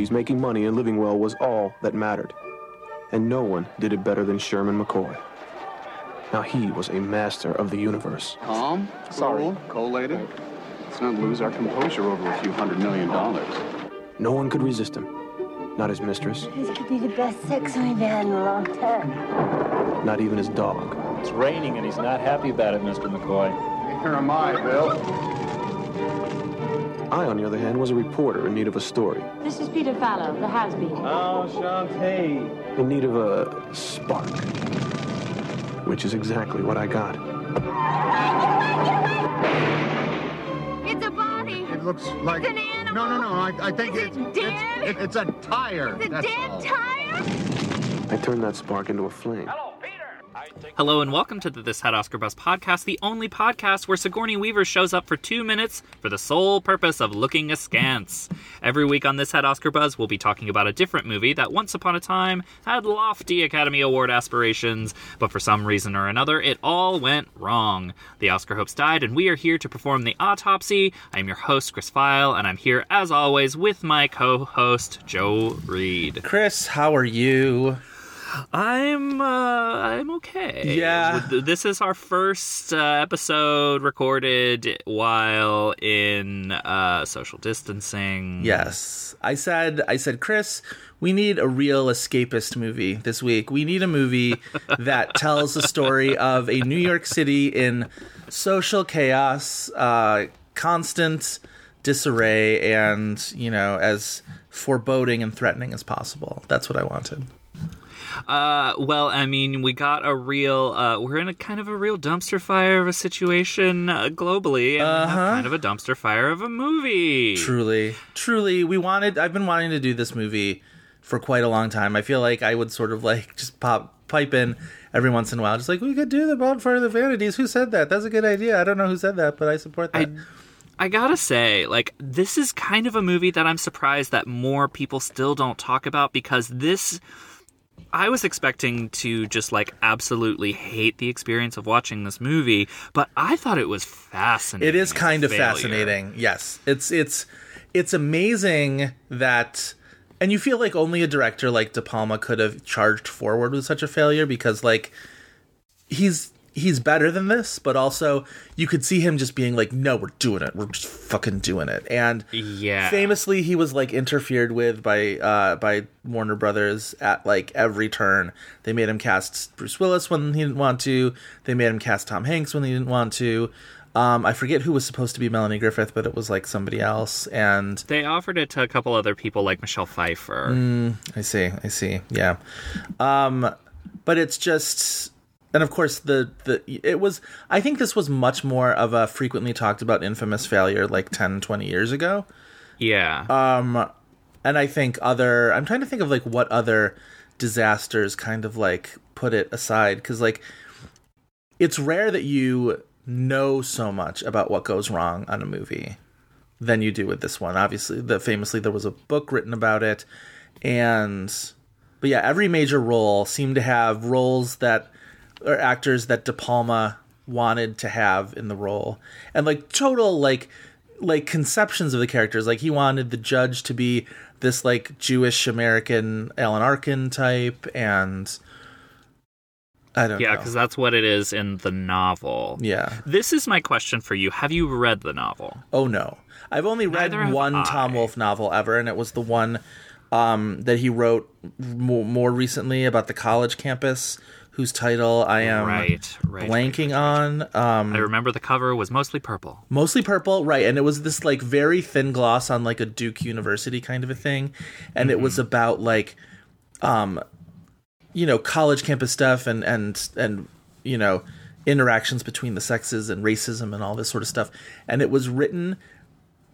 In the 80s, making money and living well was all that mattered. And no one did it better than Sherman McCoy. Now he was a master of the universe. Calm, sorry, collated. Let's not lose our composure over a few hundred million dollars. No one could resist him. Not his mistress, This could be the best sex we've had in a long time. not even his dog. It's raining and he's not happy about it, Mr. McCoy. Here am I, Bill. I, on the other hand, was a reporter in need of a story, This is Peter Fallow, the has-been. Oh, Shantae. in need of a spark. Which is exactly what I got. It's a body. It looks like. It's an animal. No, no, no. I, I think Is it's, it dead? it's, it- it's a tire. The that's dead all. tire. I turned that spark into a flame. Hello and welcome to the This Had Oscar Buzz podcast, the only podcast where Sigourney Weaver shows up for two minutes for the sole purpose of looking askance. Every week on This Had Oscar Buzz, we'll be talking about a different movie that once upon a time had lofty Academy Award aspirations, but for some reason or another, it all went wrong. The Oscar hopes died, and we are here to perform the autopsy. I'm your host, Chris Feil, and I'm here as always with my co-host, Joe Reed. Chris, how are you? I'm uh I'm okay. Yeah. This is our first uh, episode recorded while in uh social distancing. Yes. I said I said Chris, we need a real escapist movie this week. We need a movie that tells the story of a New York City in social chaos, uh constant disarray and, you know, as foreboding and threatening as possible. That's what I wanted. Uh well, I mean, we got a real uh we're in a kind of a real dumpster fire of a situation uh, globally and we have Uh-huh. kind of a dumpster fire of a movie. Truly, truly, we wanted. I've been wanting to do this movie for quite a long time. I feel like I would sort of like just pop pipe in every once in a while, just like we could do the bonfire of the vanities. Who said that? That's a good idea. I don't know who said that, but I support that. I gotta say, like, this is kind of a movie that I'm surprised that more people still don't talk about because this. I was expecting to just like absolutely hate the experience of watching this movie, but I thought it was fascinating. it is kind of failure. fascinating. Yes, it's it's it's amazing that. And you feel like only a director like De Palma could have charged forward with such a failure because like he's he's better than this, but also you could see him just being like, "No, we're doing it. We're just fucking doing it." And Yeah. famously, he was like interfered with by uh, by Warner Brothers at like every turn. They made him cast Bruce Willis when he didn't want to. They made him cast Tom Hanks when he didn't want to. Um, I forget who was supposed to be Melanie Griffith, but it was like somebody else. And They offered it to a couple other people like Michelle Pfeiffer. Mm. I see, I see, yeah. Um, but it's just, and of course the the it was. I think this was much more of a frequently talked about infamous failure like 10, 20 years ago. Yeah. Um, and I think other. I'm trying to think of like what other disasters kind of like put it aside because like it's rare that you know so much about what goes wrong on a movie than you do with this one. Obviously, the famously there was a book written about it, and but yeah, every major role seemed to have roles that or actors that De Palma wanted to have in the role, and like total like like conceptions of the characters. Like he wanted the judge to be this like Jewish American Alan Arkin type, and I don't yeah, because that's what it is in the novel. Yeah. This is my question for you. Have you read the novel? Oh no, I've only read Neither have one I. Tom Wolfe novel ever, and it was the one um, that he wrote more, more recently about the college campus, whose title I am Right, right, blanking on. Um, I remember the cover was mostly purple. mostly purple, right? And it was this like very thin gloss on like a Duke University kind of a thing, and it was about like, um, you know, college campus stuff and and and you know interactions between the sexes and racism and all this sort of stuff. And it was written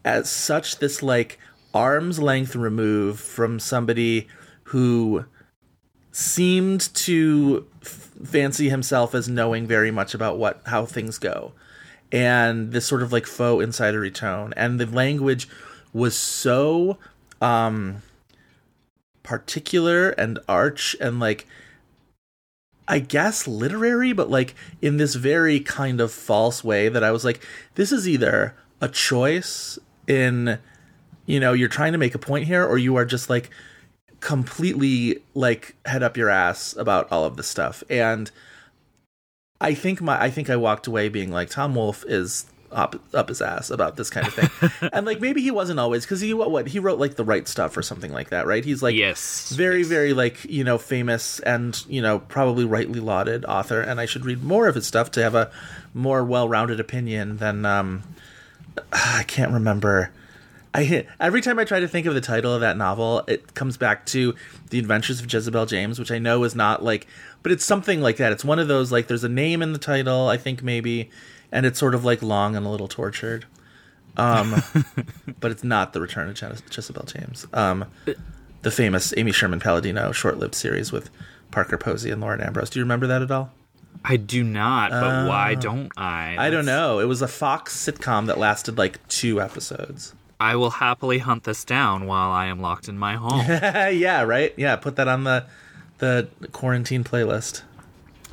as such this like arm's length remove from somebody who seemed to fancy himself as knowing very much about what how things go. And this sort of like faux insidery tone. And the language was so um particular and arch and like I guess literary, but like in this very kind of false way that I was like, this is either a choice in, you know, you're trying to make a point here, or you are just like completely like head up your ass about all of this stuff. And I think my, I think I walked away being like, Tom Wolfe is up up his ass about this kind of thing, and like maybe he wasn't always because he what, what he wrote like the right stuff or something like that, right? He's like Yes. very very like you know famous and you know probably rightly lauded author and i should read more of his stuff to have a more well-rounded opinion than um i can't remember i every time i try to think of the title of that novel it comes back to the adventures of jezebel james which i know is not like but it's something like that it's one of those like there's a name in the title i think maybe and it's sort of like long and a little tortured um but it's not the return of Je- jezebel james um the famous Amy Sherman Palladino short-lived series with Parker Posey and Lauren Ambrose. Do you remember that at all? I do not, but why don't I? I don't know. It was a Fox sitcom that lasted like two episodes. I will happily hunt this down while I am locked in my home. yeah, right. Yeah, put that on the the quarantine playlist.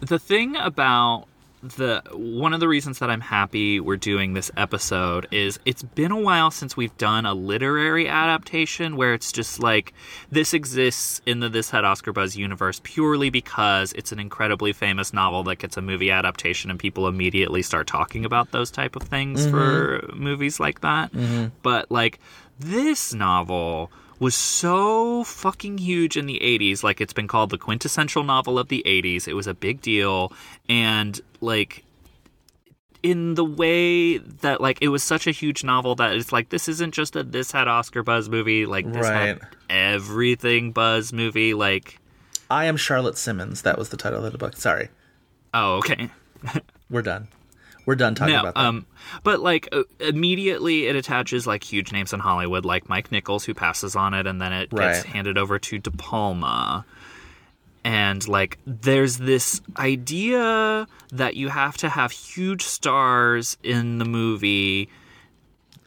the thing about the one of the reasons that I'm happy we're doing this episode is it's been a while since we've done a literary adaptation where it's just like this exists in the This Had Oscar Buzz universe purely because it's an incredibly famous novel that gets a movie adaptation and people immediately start talking about those type of things for mm-hmm. movies like that. Mm-hmm. But like this novel was so fucking huge in the 80s like it's been called the quintessential novel of the 80s it was a big deal and like in the way that like it was such a huge novel that it's like this isn't just a this had oscar buzz movie like this had everything buzz movie like I am Charlotte Simmons. That was the title of the book. Sorry, oh okay we're done. We're done talking no, about that. um, but like uh, immediately it attaches like huge names in Hollywood, like Mike Nichols, who passes on it, and then it gets handed over to De Palma. And like, there's this idea that you have to have huge stars in the movie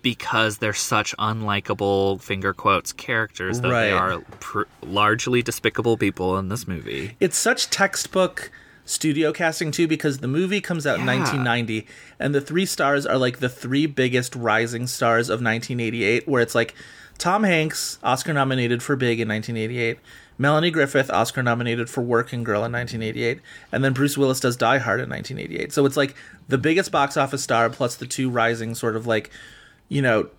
because they're such unlikable finger quotes characters that they are pr- largely despicable people in this movie. it's such textbook studio casting too because the movie comes out in 1990 and the three stars are like the three biggest rising stars of 1988 where it's like Tom Hanks Oscar nominated for Big in 1988 Melanie Griffith Oscar nominated for Working Girl in 1988 and then Bruce Willis does Die Hard in 1988 so it's like the biggest box office star plus the two rising sort of like you know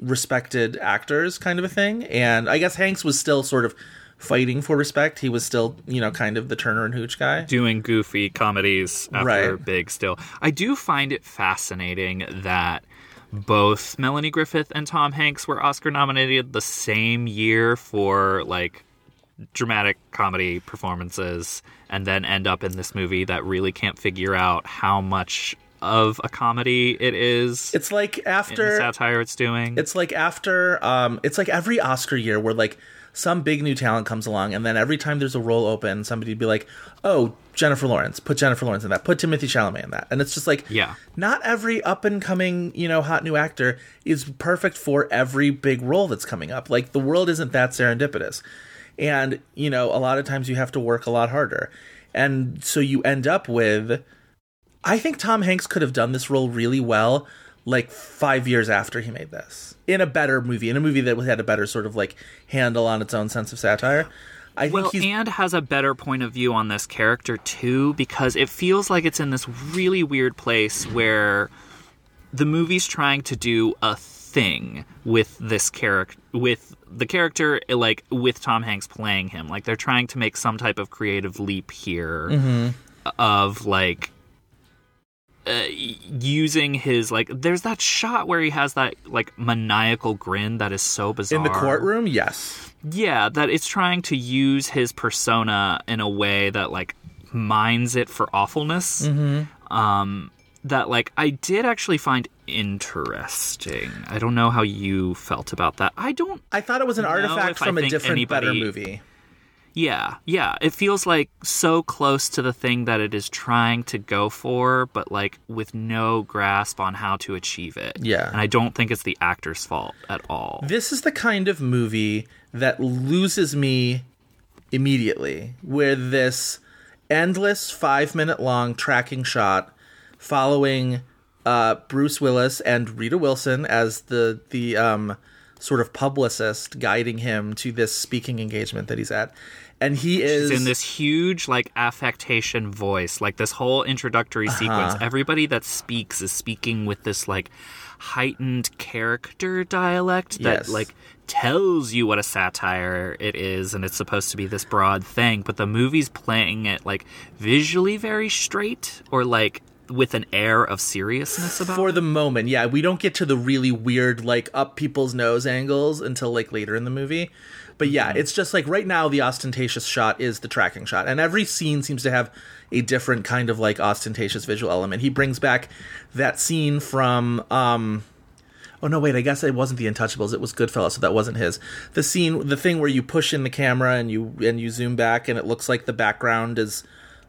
respected actors kind of a thing. And I guess Hanks was still sort of fighting for respect he was still you know kind of the Turner and Hooch guy doing goofy comedies after Right. Big still. I do find it fascinating that both Melanie Griffith and Tom Hanks were Oscar nominated the same year for like dramatic comedy performances and then end up in this movie that really can't figure out how much of a comedy it is It's like after satire it's doing. it's like after um it's like every Oscar year where like some big new talent comes along and then every time there's a role open somebody'd be like, "Oh, Jennifer Lawrence, put Jennifer Lawrence in that. Put Timothée Chalamet in that." And it's just like Yeah. Not every up and coming, you know, hot new actor is perfect for every big role that's coming up. Like the world isn't that serendipitous. And, you know, a lot of times you have to work a lot harder. And so you end up with I think Tom Hanks could have done this role really well like 5 years after he made this. In a better movie, in a movie that had a better sort of like handle on its own sense of satire. I well, think he's and has a better point of view on this character too, because it feels like it's in this really weird place where the movie's trying to do a thing with this character, with the character, like with Tom Hanks playing him. Like they're trying to make some type of creative leap here Mm-hmm. of like. Uh, using his like there's that shot where he has that like maniacal grin that is so bizarre in the courtroom. Yes. yeah, that it's trying to use his persona in a way that like mines it for awfulness. Mm-hmm. Um, that like I did actually find interesting. I don't know how you felt about that. I don't I thought it was an artifact from a different, better movie. Yeah, yeah. It feels like so close to the thing that it is trying to go for, but like with no grasp on how to achieve it. Yeah. And I don't think it's the actor's fault at all. This is the kind of movie that loses me immediately, where this endless five minute long tracking shot following uh, Bruce Willis and Rita Wilson as the the um, sort of publicist guiding him to this speaking engagement that he's at, and he is She's in this huge like affectation voice, like this whole introductory Uh-huh. sequence. Everybody that speaks is speaking with this like heightened character dialect that Yes. like tells you what a satire it is and it's supposed to be this broad thing, but the movie's playing it like visually very straight or like with an air of seriousness about it. for the moment yeah we don't get to the really weird like up people's nose angles until like later in the movie but yeah Mm-hmm. it's just like right now the ostentatious shot is the tracking shot and every scene seems to have a different kind of like ostentatious visual element he brings back that scene from um Oh no, wait! I guess it wasn't the Untouchables. It was Goodfellas, so that wasn't his. The scene, the thing where you push in the camera and you and you zoom back, and it looks like the background is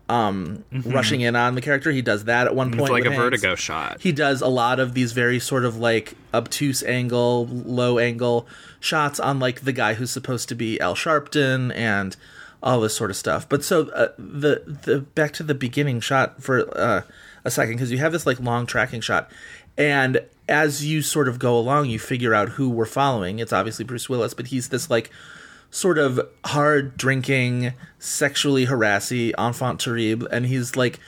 um rushing in on the character. He does that at one It's point. like a Hanks. vertigo shot. He does a lot of these very sort of like obtuse angle, low angle shots on like the guy who's supposed to be Al Sharpton and all this sort of stuff. But so uh, the the back to the beginning shot for uh, a second because you have this like long tracking shot, and as you sort of go along, you figure out who we're following. It's obviously Bruce Willis, but he's this like sort of hard drinking, sexually harassy enfant terrible, and he's like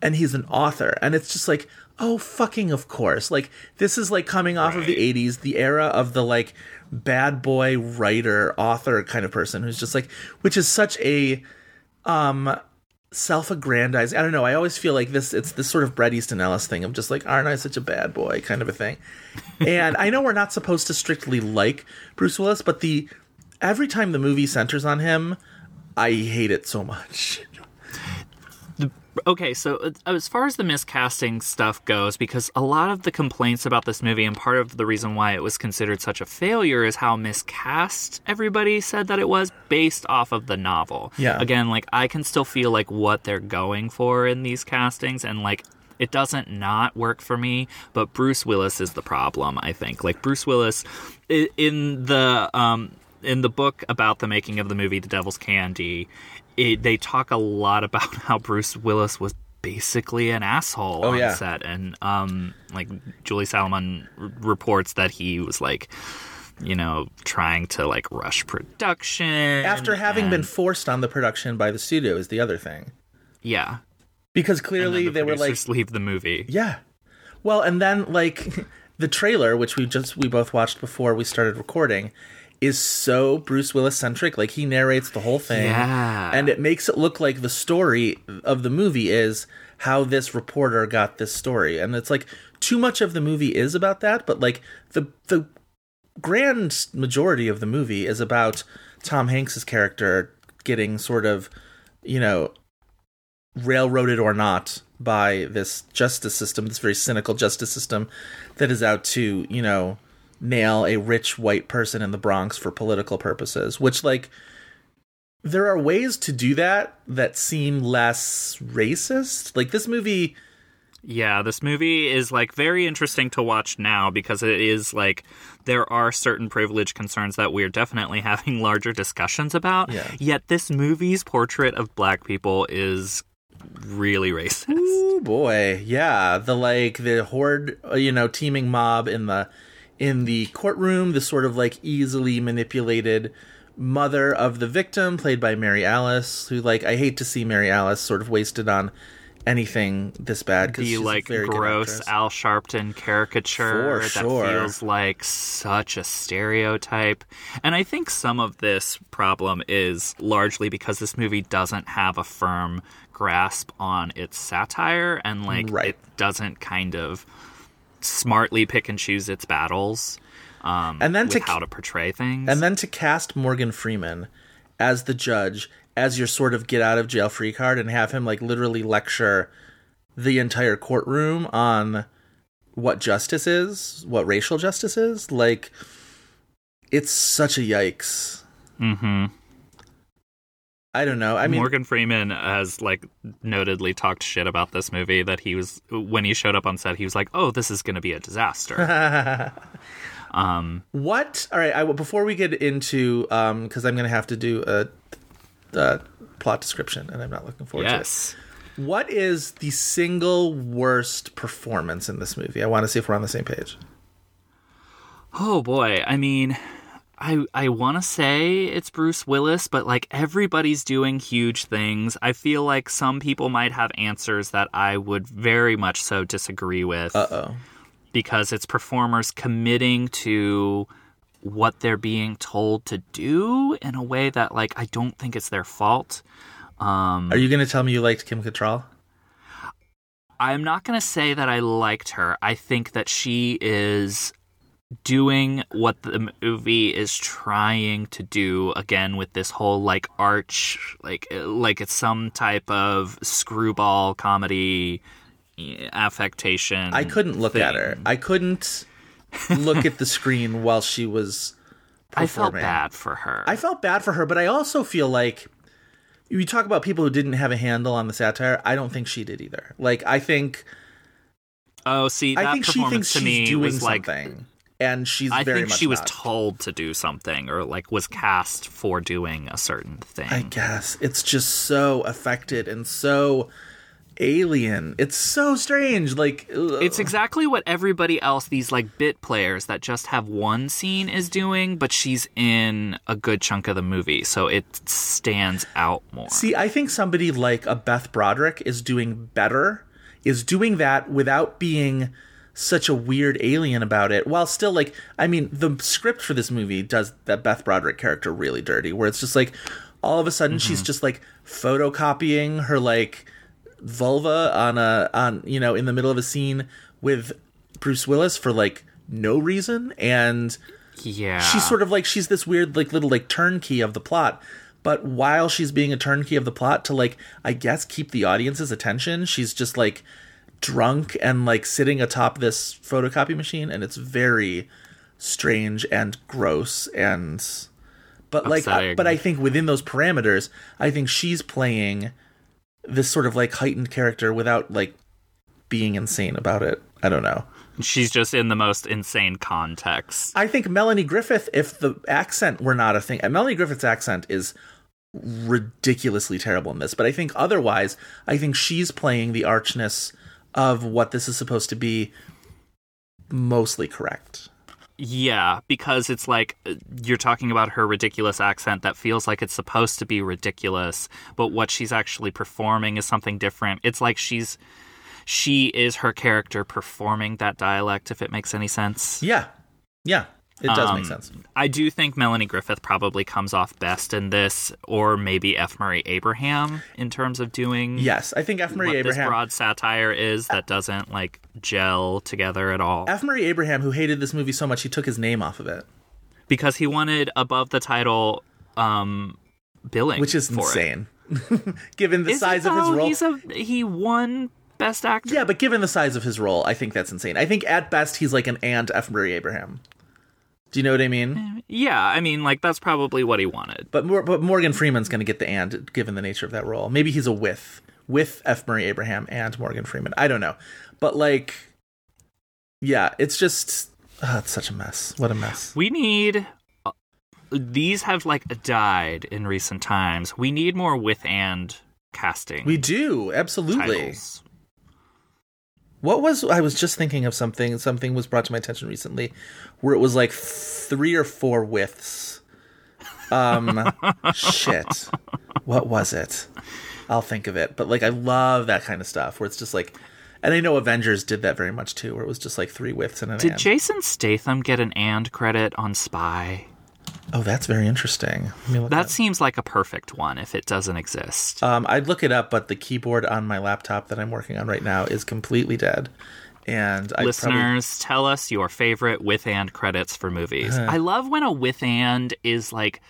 and he's an author. And it's just like oh fucking of course. Like this is like coming off of the 80s the era of the like bad boy writer author kind of person who's just like which is such a um self-aggrandizing i don't know i always feel like this it's this sort of bret easton ellis thing of just like aren't i such a bad boy kind of a thing. And i know we're not supposed to strictly like bruce willis but the every time the movie centers on him i hate it so much okay, so uh, as far as the miscasting stuff goes, because a lot of the complaints about this movie, and part of the reason why it was considered such a failure, is how miscast everybody said that it was based off of the novel. Yeah. Again, like I can still feel like what they're going for in these castings, and like it doesn't not work for me, but Bruce Willis is the problem, I think. Like Bruce Willis in the um in the book about the making of the movie The Devil's Candy, it, they talk a lot about how Bruce Willis was basically an asshole Oh, on yeah. set. And um like Julie Salamon r- reports that he was like you know trying to like rush production after having been forced on the production by the studio is the other thing. Yeah. Because and clearly the they were like leave the movie. Yeah. Well and then like the trailer which we just we both watched before we started recording is so bruce willis centric like he narrates the whole thing Yeah. and it makes it look like the story of the movie is how this reporter got this story and it's like too much of the movie is about that but like the the grand majority of the movie is about Tom Hanks's character getting sort of, you know, railroaded or not by this justice system, this very cynical justice system that is out to, you know, nail a rich white person in the Bronx for political purposes, which like there are ways to do that that seem less racist. Like this movie Yeah, this movie is like very interesting to watch now because it is like there are certain privilege concerns that we're definitely having larger discussions about. Yeah. Yet this movie's portrait of black people is really racist. Oh boy, yeah, the like the horde, uh, you know, teaming mob in the in the courtroom, the sort of like easily manipulated mother of the victim, played by Mary Alice, who like I hate to see Mary Alice sort of wasted on anything this bad because The she's like a very gross. Al Sharpton caricature For that sure. feels like such a stereotype. And I think some of this problem is largely because this movie doesn't have a firm grasp on its satire and like Right. it doesn't kind of smartly pick and choose its battles um And then to- how to portray things. And then to cast Morgan Freeman as the judge, as your sort of get out of jail free card, and have him like literally lecture the entire courtroom on what justice is, what racial justice is. Like, it's such a yikes. Mm-hmm. I don't know. I mean, Morgan Freeman has like notedly talked shit about this movie that he was when he showed up on set he was like, "Oh, this is going to be a disaster." um what? All right. I, before we get into, um, because I'm gonna have to do a, a plot description, and I'm not looking forward yes. to it. What is the single worst performance in this movie? I want to see if we're on the same page. Oh boy. I mean, I I want to say it's Bruce Willis, but like everybody's doing huge things. I feel like some people might have answers that I would very much so disagree with. Uh oh. because it's performers committing to what they're being told to do in a way that like I don't think it's their fault. Um Are you gonna tell me you liked Kim Cattrall? I'm not going to say that I liked her. I think that she is doing what the movie is trying to do again with this whole like arch like like it's some type of screwball comedy eh, affectation. I couldn't look at her. I couldn't look at the screen while she was performing. I felt bad for her. I felt bad for her, but I also feel like you talk about people who didn't have a handle on the satire. I don't think she did either. Like I think oh, see, that I think she thinks to she's me doing was like something, and she's I very think much she was not. told to do something or like was cast for doing a certain thing. I guess it's just so affected and so alien. It's so strange. Like ugh. It's exactly what everybody else, these like bit players that just have one scene, is doing, but she's in a good chunk of the movie, so it stands out more. See, I think somebody like a Beth Broderick is doing better, is doing that without being such a weird alien about it, while still like, I mean, the script for this movie does that Beth Broderick character really dirty, where it's just like, all of a sudden she's mm-hmm. just like photocopying her like vulva on a on you know in the middle of a scene with Bruce Willis for like no reason and yeah, she's sort of like she's this weird like little like turnkey of the plot. But while she's being a turnkey of the plot to like i guess keep the audience's attention she's just like drunk and like sitting atop this photocopy machine and it's very strange and gross and but like Upsetting. but i think within those parameters i think she's playing this sort of like heightened character without like being insane about it i don't know she's just in the most insane context. I think Melanie Griffith, if the accent were not a thing, Melanie Griffith's accent is ridiculously terrible in this, but I think otherwise, I think she's playing the archness of what this is supposed to be mostly correct. Yeah, because it's like uh, you're talking about her ridiculous accent that feels like it's supposed to be ridiculous, but what she's actually performing is something different. It's like she's she is her character performing that dialect if it makes any sense. Yeah. Yeah. It does make Um, sense. I do think Melanie Griffith probably comes off best in this, or maybe F. Murray Abraham in terms of doing Yes, I think F. Murray what this broad satire is that doesn't like gel together at all. F. Murray Abraham, who hated this movie so much, he took his name off of it, because he wanted above the title um billing which is insane, given the Is size of his role. He's a he won best actor. Yeah, but given the size of his role, I think that's insane. I think at best he's like an and F. Murray Abraham. Do you know what I mean? Yeah, I mean like that's probably what he wanted. But but Morgan Freeman's going to get the and given the nature of that role. Maybe he's a with with F. Murray Abraham and Morgan Freeman. I don't know, but like, yeah, it's just ah, it's such a mess. What a mess. We need uh, these have like died in recent times. We need more with and casting. We do absolutely. titles. What was I was just thinking of something. Something was brought to my attention recently, where it was like three or four withs. Um, shit. What was it? I'll think of it. But like, I love that kind of stuff where it's just like, and I know Avengers did that very much too, where it was just like three withs and an Did and. Jason Statham get an and credit on Spy? Oh, that's very interesting. Let me look That up. seems like a perfect one if it doesn't exist. Um, I'd look it up, but the keyboard on my laptop that I'm working on right now is completely dead. And I probably Listeners, tell us your favorite with and credits for movies. Uh-huh. I love when a with and is like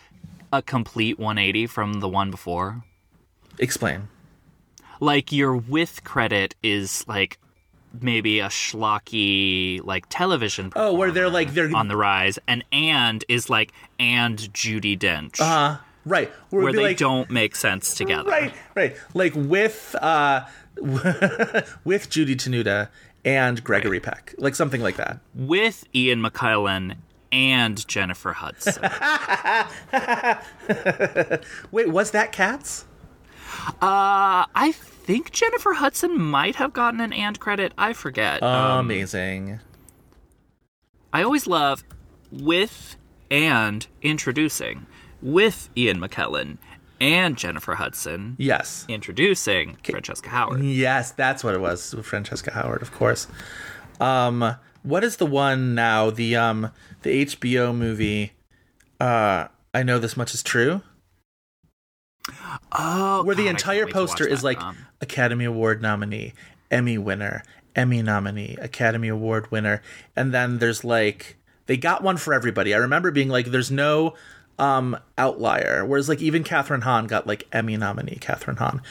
a complete 180 from the one before. explain. Like your with credit is like maybe a schlocky like television. Oh, where they're like they're on the rise, and and is like and Judi Dench, uh right where, where they like, don't make sense together. right right like with uh with Judy Tenuta and Gregory Peck like something like that. With Ian McKellen and Jennifer Hudson. Wait, was that Cats? uh, I think Jennifer Hudson might have gotten an and credit. I forget. Um, Amazing. I always love with and introducing with Ian McKellen and Jennifer Hudson Yes. introducing Francesca Hayward. Yes, that's what it was. with Francesca Hayward, of course. Um, what is the one now? The um, the HBO movie. Uh, I know this much is true. Oh, Where the God, entire can't wait to watch poster is like Academy Award nominee, Emmy winner, Emmy nominee, Academy Award winner, and then there's like they got one for everybody. I remember being like, "There's no um outlier," whereas like even Kathryn Hahn got like Emmy nominee, Kathryn Hahn,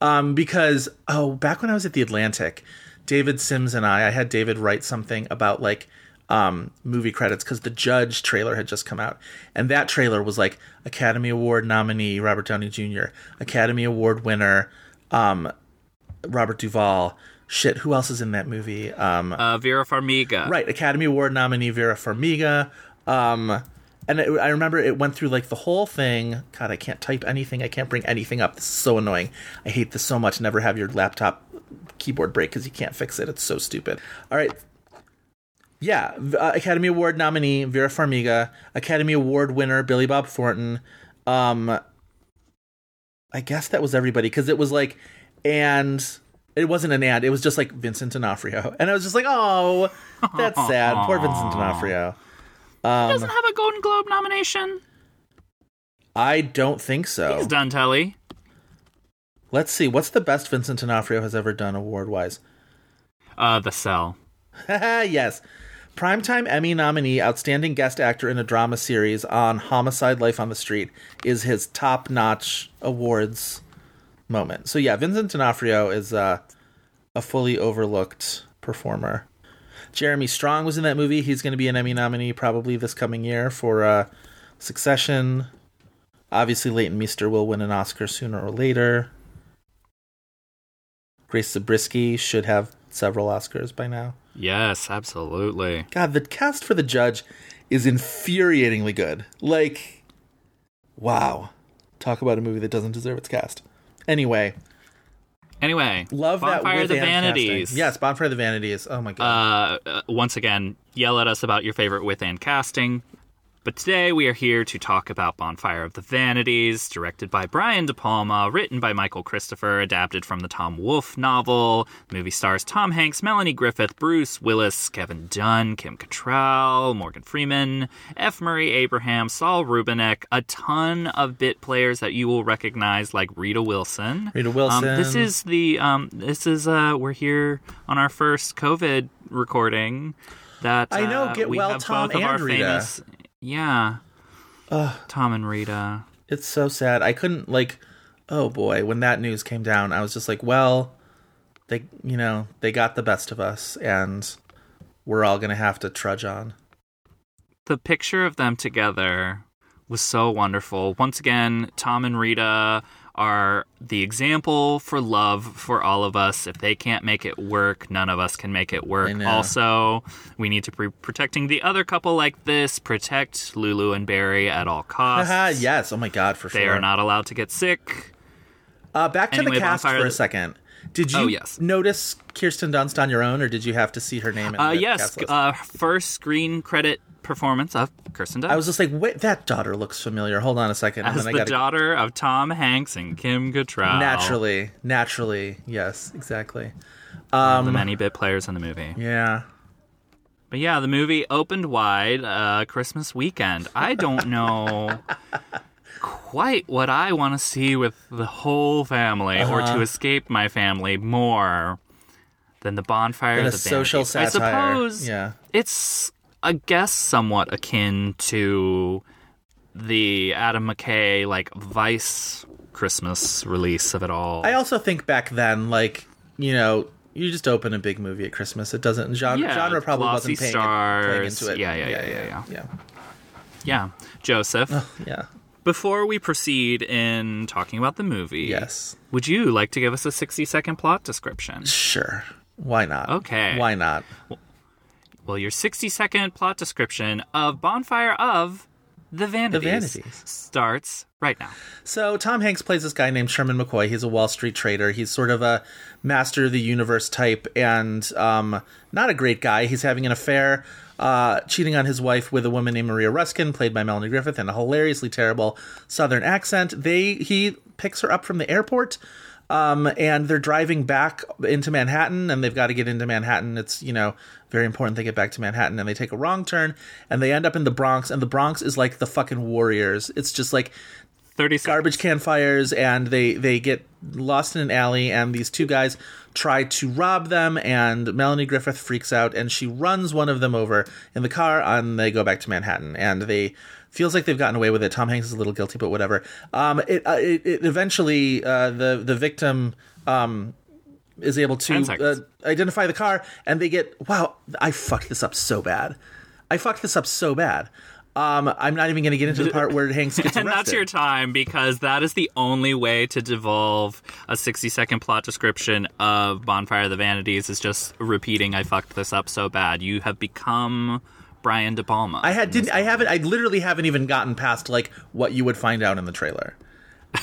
um because oh back when I was at the Atlantic, David Sims and I, I had David write something about like um movie credits because the Judge trailer had just come out, and that trailer was like Academy Award nominee Robert Downey Jr., Academy Award winner um Robert Duvall. Shit, who else is in that movie? Um, uh, Vera Farmiga. right, Academy Award nominee Vera Farmiga. Um, and it, I remember it went through like the whole thing. God, I can't type anything. I can't bring anything up. This is so annoying. I hate this so much. Never have your laptop keyboard break because you can't fix it. It's so stupid. All right. Yeah, uh, Academy Award nominee Vera Farmiga, Academy Award winner Billy Bob Thornton. Um, I guess that was everybody because it was like, and it wasn't an ad. It was just like Vincent D'Onofrio, and I was just like, oh, that's sad. Poor Vincent D'Onofrio. Um, Doesn't have a Golden Globe nomination. I don't think so. He's done, Telly. Let's see. What's the best Vincent D'Onofrio has ever done award wise? Uh, The Cell. yes. Primetime Emmy nominee, outstanding guest actor in a drama series on Homicide Life on the Street is his top notch awards moment. So, yeah, Vincent D'Onofrio is uh, a fully overlooked performer. Jeremy Strong was in that movie. He's going to be an Emmy nominee probably this coming year for uh, Succession. Obviously, Leighton Meester will win an Oscar sooner or later. Grace Zabriskie should have several Oscars by now. Yes, absolutely. God, the cast for the judge is infuriatingly good. Like, wow. Talk about a movie that doesn't deserve its cast. Anyway, Anyway, love that Bonfire with of the and casting. Vanities. Yes, Bonfire the Vanities. Oh my god. Uh, uh, once again, yell at us about your favorite with and casting. But today we are here to talk about Bonfire of the Vanities, directed by Brian De Palma, written by Michael Cristofer, adapted from the Tom Wolfe novel. The movie stars Tom Hanks, Melanie Griffith, Bruce Willis, Kevin Dunn, Kim Cattrall, Morgan Freeman, F. Murray Abraham, Saul Rubinek, a ton of bit players that you will recognize, like Rita Wilson. Rita Um, Wilson. this is the um, this is uh, we're here on our first COVID recording. That I know, uh, get we well, have Tom both of and our Rita. famous, yeah, Tom and Rita. it's so sad. I couldn't, like, oh boy, when that news came down, I was just like, well, they, you know, they got the best of us, and we're all going to have to trudge on. The picture of them together was so wonderful. Once again, Tom and Rita are the example for love for all of us. If they can't make it work, none of us can make it work. Also, we need to be protecting the other couple like this. Protect Lulu and Barry at all costs. Yes. Oh my god, for They sure. are not allowed to get sick. Uh, back to Anyway, the cast for a second. Did you Oh, yes. notice Kirsten Dunst on your own, or did you have to see her name? In Uh, the yes, cast list? uh, first screen credit performance of Kirsten Dunst. I was just like, wait, that daughter looks familiar. Hold on a second, and as the I got daughter of Tom Hanks and Kim Cattrall. naturally, naturally, yes, exactly. of the many bit players in the movie. Yeah, But yeah, the movie opened wide uh, Christmas weekend. I don't know quite what I want to see with the whole family or Uh-huh. to escape my family more than the bonfire of a the social satire. I suppose Yeah, it's, I guess, somewhat akin to the Adam McKay like Vice Christmas release of it all. I also think back then, like you know, you just open a big movie at Christmas. It doesn't genre, Yeah, genre probably wasn't paying, it, playing into it. Yeah, yeah, yeah, yeah, yeah. yeah. Yeah, Joseph. yeah. Before we proceed in talking about the movie, Yes. would you like to give us a sixty-second plot description? Sure. Why not? Okay. Why not? Well, your sixty-second plot description of Bonfire of the Vanities, Vanities. starts right now. So Tom Hanks plays this guy named Sherman McCoy. He's a Wall Street trader. He's sort of a master of the universe type, and um, not a great guy. He's having an affair, uh, cheating on his wife with a woman named Maria Ruskin, played by Melanie Griffith, in a hilariously terrible Southern accent. They he picks her up from the airport. Um, and they're driving back into Manhattan, and they've got to get into Manhattan. It's you know very important they get back to Manhattan, and they take a wrong turn, and they end up in the Bronx, and the Bronx is like the fucking Warriors. It's just like Thirty garbage can fires and they they get lost in an alley and these two guys try to rob them and Melanie Griffith freaks out and she runs one of them over in the car and they go back to Manhattan and they feels like they've gotten away with it. Tom Hanks is a little guilty but whatever. Um it uh, it, it eventually uh the the victim um is able to uh, identify the car and they get wow I fucked this up so bad. I fucked this up so bad. Um, I'm not even going to get into the part where Hanks gets arrested. and that's your time because that is the only way to devolve a 60 second plot description of bonfire of the vanities is just repeating i fucked this up so bad. You have become brian de palma I had didn't I haven't I literally haven't even gotten past like what you would find out in the trailer.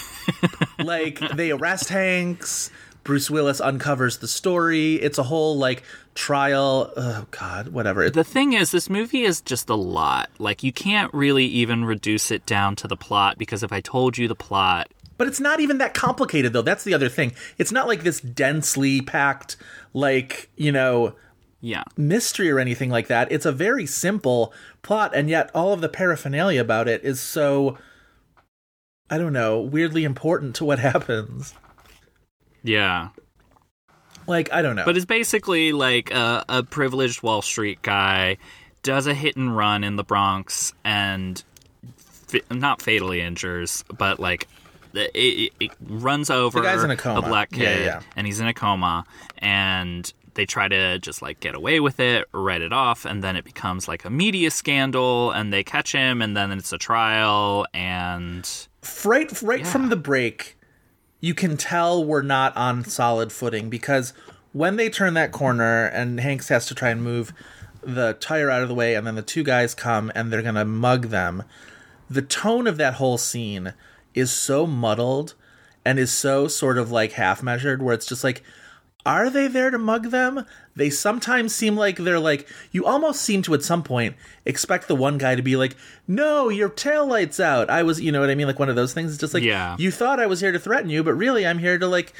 like they arrest Hanks, Bruce Willis uncovers the story. It's a whole like trial. Oh god, whatever. The thing is this movie is just a lot like you can't really even reduce it down to the plot because if i told you the plot but it's not even that complicated though. That's the other thing. It's not like this densely packed like, you know, yeah mystery or anything like that. It's a very simple plot, and yet all of the paraphernalia about it is so, I don't know, weirdly important to what happens. yeah Like, I don't know. But it's basically like a, a privileged Wall Street guy does a hit and run in the Bronx and fa- not fatally injures, but like it, it, it runs over The guy's in a coma. black Yeah, kid, yeah. and he's in a coma, and they try to just like get away with it, write it off, and then it becomes like a media scandal, and they catch him, and then it's a trial, and right right Yeah. from the break you can tell we're not on solid footing because when they turn that corner and Hanks has to try and move the tire out of the way and then the two guys come and they're going to mug them the tone of that whole scene is so muddled and is so sort of like half measured where it's just like are they there to mug them? They sometimes seem like they're like you almost seem to at some point expect the one guy to be like, "No, your tail lights out." I was, you know what I mean, like one of those things. It's just like, Yeah. you thought I was here to threaten you, but really I'm here to like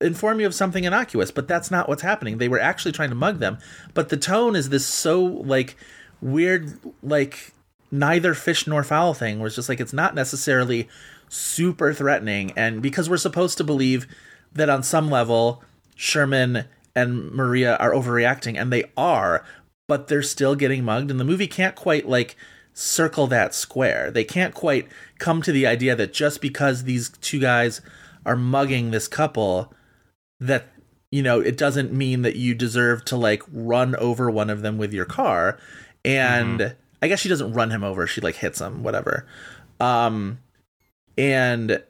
inform you of something innocuous. But that's not what's happening. They were actually trying to mug them. But the tone is this so like weird, like neither fish nor fowl thing, where it's just like it's not necessarily super threatening, and because we're supposed to believe that on some level Sherman and Maria are overreacting, and they are, but they're still getting mugged, and the movie can't quite like circle that square. They can't quite come to the idea that just because these two guys are mugging this couple, that you know it doesn't mean that you deserve to like run over one of them with your car. And I guess she doesn't run him over; she like hits him, whatever. Um, and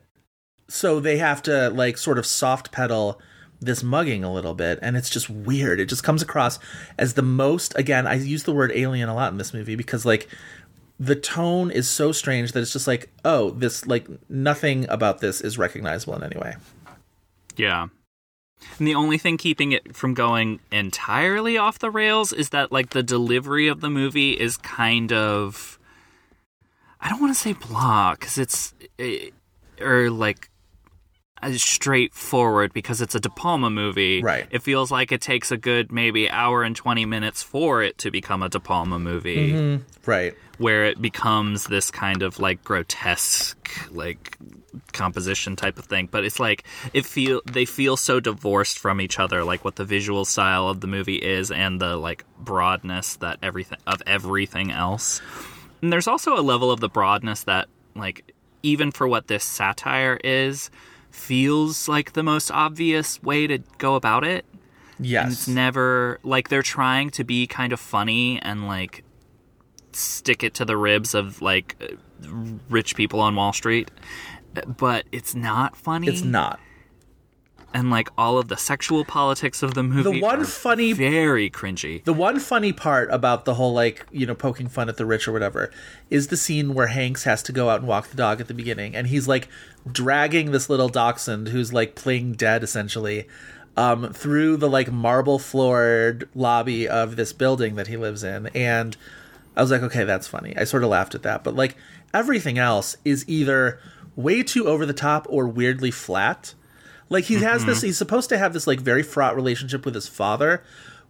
so they have to like sort of soft pedal this mugging a little bit and it's just weird it just comes across as the most again i use the word alien a lot in this movie because like the tone is so strange that it's just like oh this like nothing about this is recognizable in any way Yeah. And the only thing keeping it from going entirely off the rails is that like the delivery of the movie is kind of I don't want to say blah cuz it's eh, or like uh, straightforward because it's a De Palma movie. Right. It feels like it takes a good maybe hour and 20 minutes for it to become a De Palma movie. Right. Where it becomes this kind of like grotesque like composition type of thing. But it's like it feel they feel so divorced from each other like what the visual style of the movie is and the like broadness that everything of everything else. And there's also a level of the broadness that like even for what this satire is feels like the most obvious way to go about it And Yes. it's never like they're trying to be kind of funny and like stick it to the ribs of like rich people on Wall Street, but it's not funny. It's not. And like all of the sexual politics of the movie. The one funny very cringy. The one funny part about the whole like you know poking fun at the rich or whatever is the scene where Hanks has to go out and walk the dog at the beginning, and he's like dragging this little dachshund who's like playing dead essentially um, through the like marble floored lobby of this building that he lives in, and I was like, okay, that's funny. I sort of laughed at that, but like everything else is either way too over the top or weirdly flat. Like he has this mm-hmm. he's supposed to have this like very fraught relationship with his father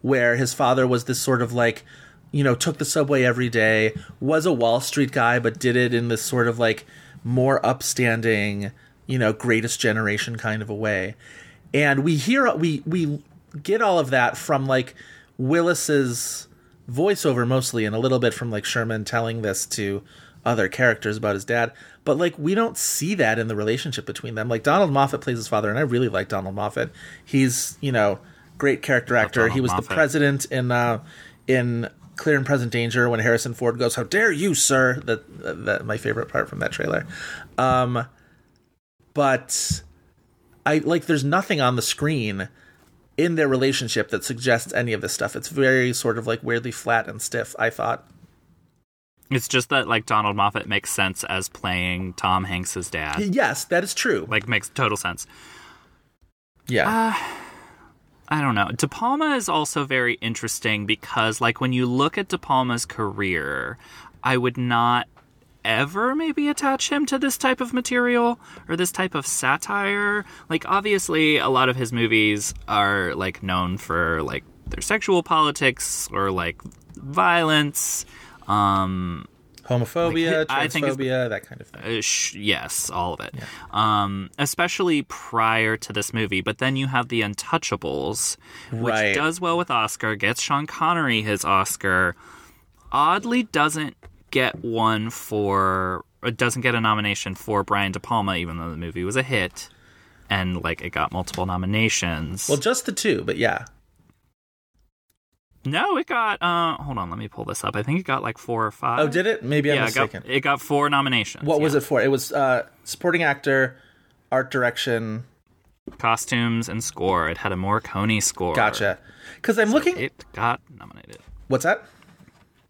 where his father was this sort of like you know took the subway every day, was a Wall Street guy but did it in this sort of like more upstanding, you know, greatest generation kind of a way. And we hear we we get all of that from like Willis's voiceover mostly and a little bit from like Sherman telling this to other characters about his dad but like we don't see that in the relationship between them. Like donald moffat plays his father and i really like donald moffat. He's you know great character actor. He was Moffat. the president in uh in clear and present danger when harrison ford goes how dare you sir? That that my favorite part from that trailer. Um but i like there's nothing on the screen in their relationship that suggests any of this stuff. It's very sort of like weirdly flat and stiff i thought It's just that like Donald Moffat makes sense as playing Tom Hanks's dad. yes that is true Like makes total sense. yeah uh, I don't know. De Palma is also very interesting because like when you look at De Palma's career, I would not ever maybe attach him to this type of material or this type of satire. Like obviously a lot of his movies are like known for like their sexual politics or like violence. Um homophobia, Like, I think it's- transphobia, that kind of thing. uh, sh- yes, all of it. Um, especially prior to this movie. But then you have The Untouchables, which Right. does well with Oscar, gets Sean Connery his Oscar. Oddly, doesn't get one for. It doesn't get a nomination for Brian De Palma, even though the movie was a hit, and like it got multiple nominations. Well, just the two, but yeah. No, it got. Uh, hold on, let me pull this up. I think it got like four or five. Oh, did it? Maybe I'm yeah, it got, mistaken. it got four nominations. what was it for? It was uh, supporting actor, art direction. costumes and score. It had a Morricone score. Gotcha. Because I'm looking. It got nominated. What's that?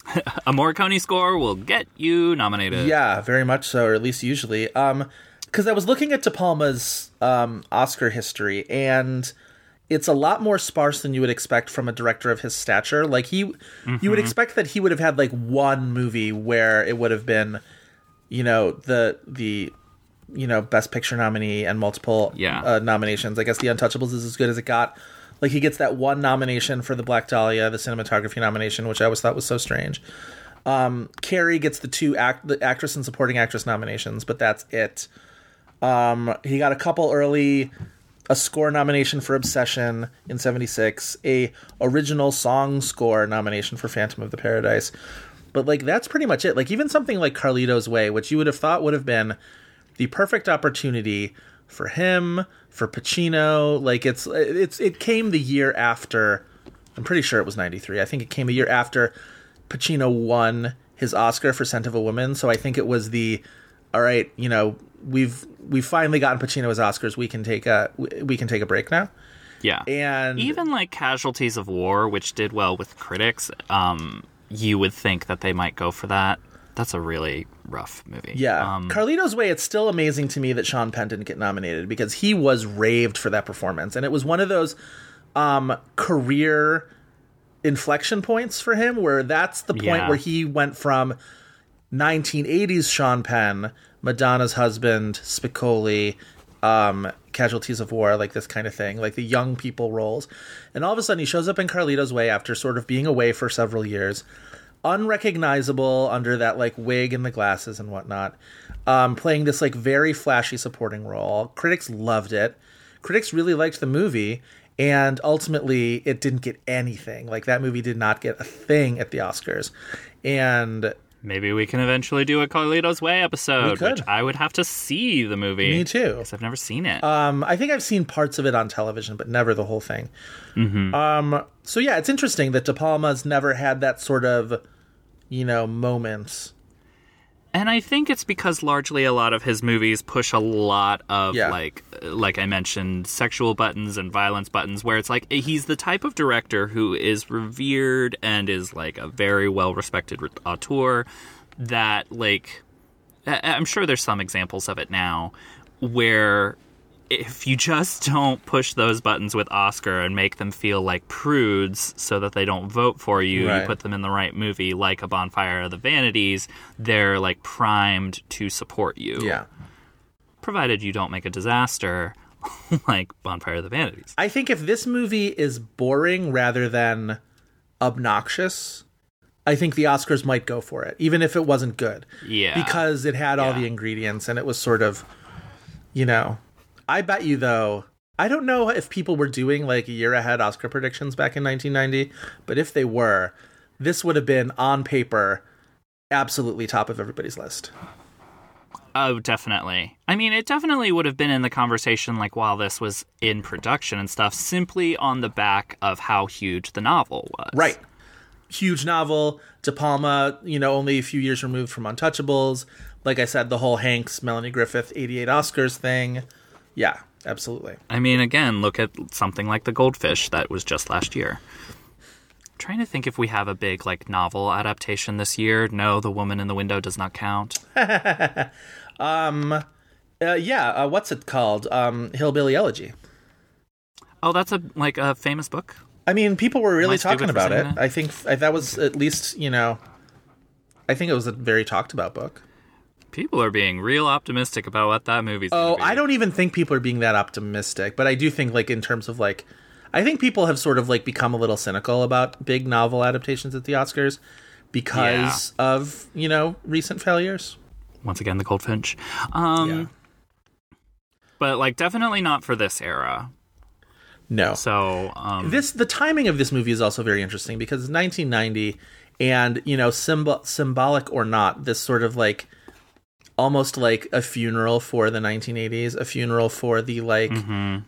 A Morricone score will get you nominated. Yeah, very much so, or at least usually. Um, because I was looking at De Palma's um Oscar history, and it's a lot more sparse than you would expect from a director of his stature. Like he, you Mm-hmm. would expect that he would have had like one movie where it would have been, you know, the the, you know, best picture nominee and multiple Yeah. uh, nominations. I guess The Untouchables is as good as it got. Like he gets that one nomination for the Black Dahlia, the cinematography nomination, which I always thought was so strange. Um, Carrie gets the two act the actress and supporting actress nominations, but that's it. Um, he got a couple early a score nomination for Obsession in 76, a original song score nomination for Phantom of the Paradise. But like that's pretty much it. Like even something like Carlito's Way, which you would have thought would have been the perfect opportunity for him, for Pacino, like it's it's it came the year after I'm pretty sure it was 93. I think it came a year after Pacino won his Oscar for Scent of a Woman, so I think it was the all right, you know, we've we've finally gotten Pacino his Oscars. We can take a we can take a break now. Yeah. And Even like Casualties of War, which did well with critics, um, you would think that they might go for that. That's a really rough movie. Yeah, Um, Carlito's Way. It's still amazing to me that Sean Penn didn't get nominated because he was raved for that performance, and it was one of those um, career inflection points for him, where that's the point Yeah. where he went from 1980s Sean Penn, Madonna's husband, Spicoli, um, Casualties of War, like this kind of thing, like the young people roles, and all of a sudden he shows up in Carlito's Way after sort of being away for several years. Unrecognizable under that like wig and the glasses and whatnot. Um, playing this like very flashy supporting role. Critics loved it. Critics really liked the movie and ultimately it didn't get anything. Like that movie did not get a thing at the oscars. And Maybe we can eventually do a Carlito's Way episode, which I would have to see the movie. Me too. Because I've never seen it. Um, I think I've seen parts of it on television, but never the whole thing. Mm-hmm. Um, so yeah, it's interesting that De Palma's never had that sort of, you know, moment. And I think it's because largely a lot of his movies push a lot of Yeah. like like I mentioned sexual buttons and violence buttons where it's like he's the type of director who is revered and is like a very well respected auteur that like I'm sure there's some examples of it now where if you just don't push those buttons with Oscar and make them feel like prudes so that they don't vote for you, Right. you put them in the right movie like A Bonfire of the Vanities, they're like primed to support you. Yeah. Provided you don't make a disaster like Bonfire of the Vanities. I think if this movie is boring rather than obnoxious, I think the Oscars might go for it, even if it wasn't good. Yeah. Because it had all Yeah. the ingredients and it was sort of, you know. I bet you, though, I don't know if people were doing like a year ahead Oscar predictions back in 1990, but if they were, this would have been on paper absolutely top of everybody's list. Oh, definitely. I mean, it definitely would have been in the conversation like while this was in production and stuff, simply on the back of how huge the novel was. Right. Huge novel. De Palma, you know, only a few years removed from Untouchables. Like I said, the whole Hanks, Melanie Griffith, 88 Oscars thing. Yeah, absolutely. I mean, again, look at something like The Goldfinch that was just last year. I'm trying to think if we have a big like novel adaptation this year. No, The Woman in the Window does not count. um, uh, yeah, uh, what's it called? Um, Hillbilly Elegy. Oh, that's a like a famous book. I mean, people were really talking about it. that? I think I, that was at least, you know, I think it was a very talked about book. People are being real optimistic about what that movie's. Oh. I don't even think people are being that optimistic, but I do think like in terms of like I think people have sort of like become a little cynical about big novel adaptations at the Oscars because of, you know, recent failures. Once again, The Goldfinch. Um, but like definitely not for this era. No. So um, This the timing of this movie is also very interesting because it's 1990 and, you know, symbol symbolic or not, this sort of like almost like a funeral for the 1980s, a funeral for the like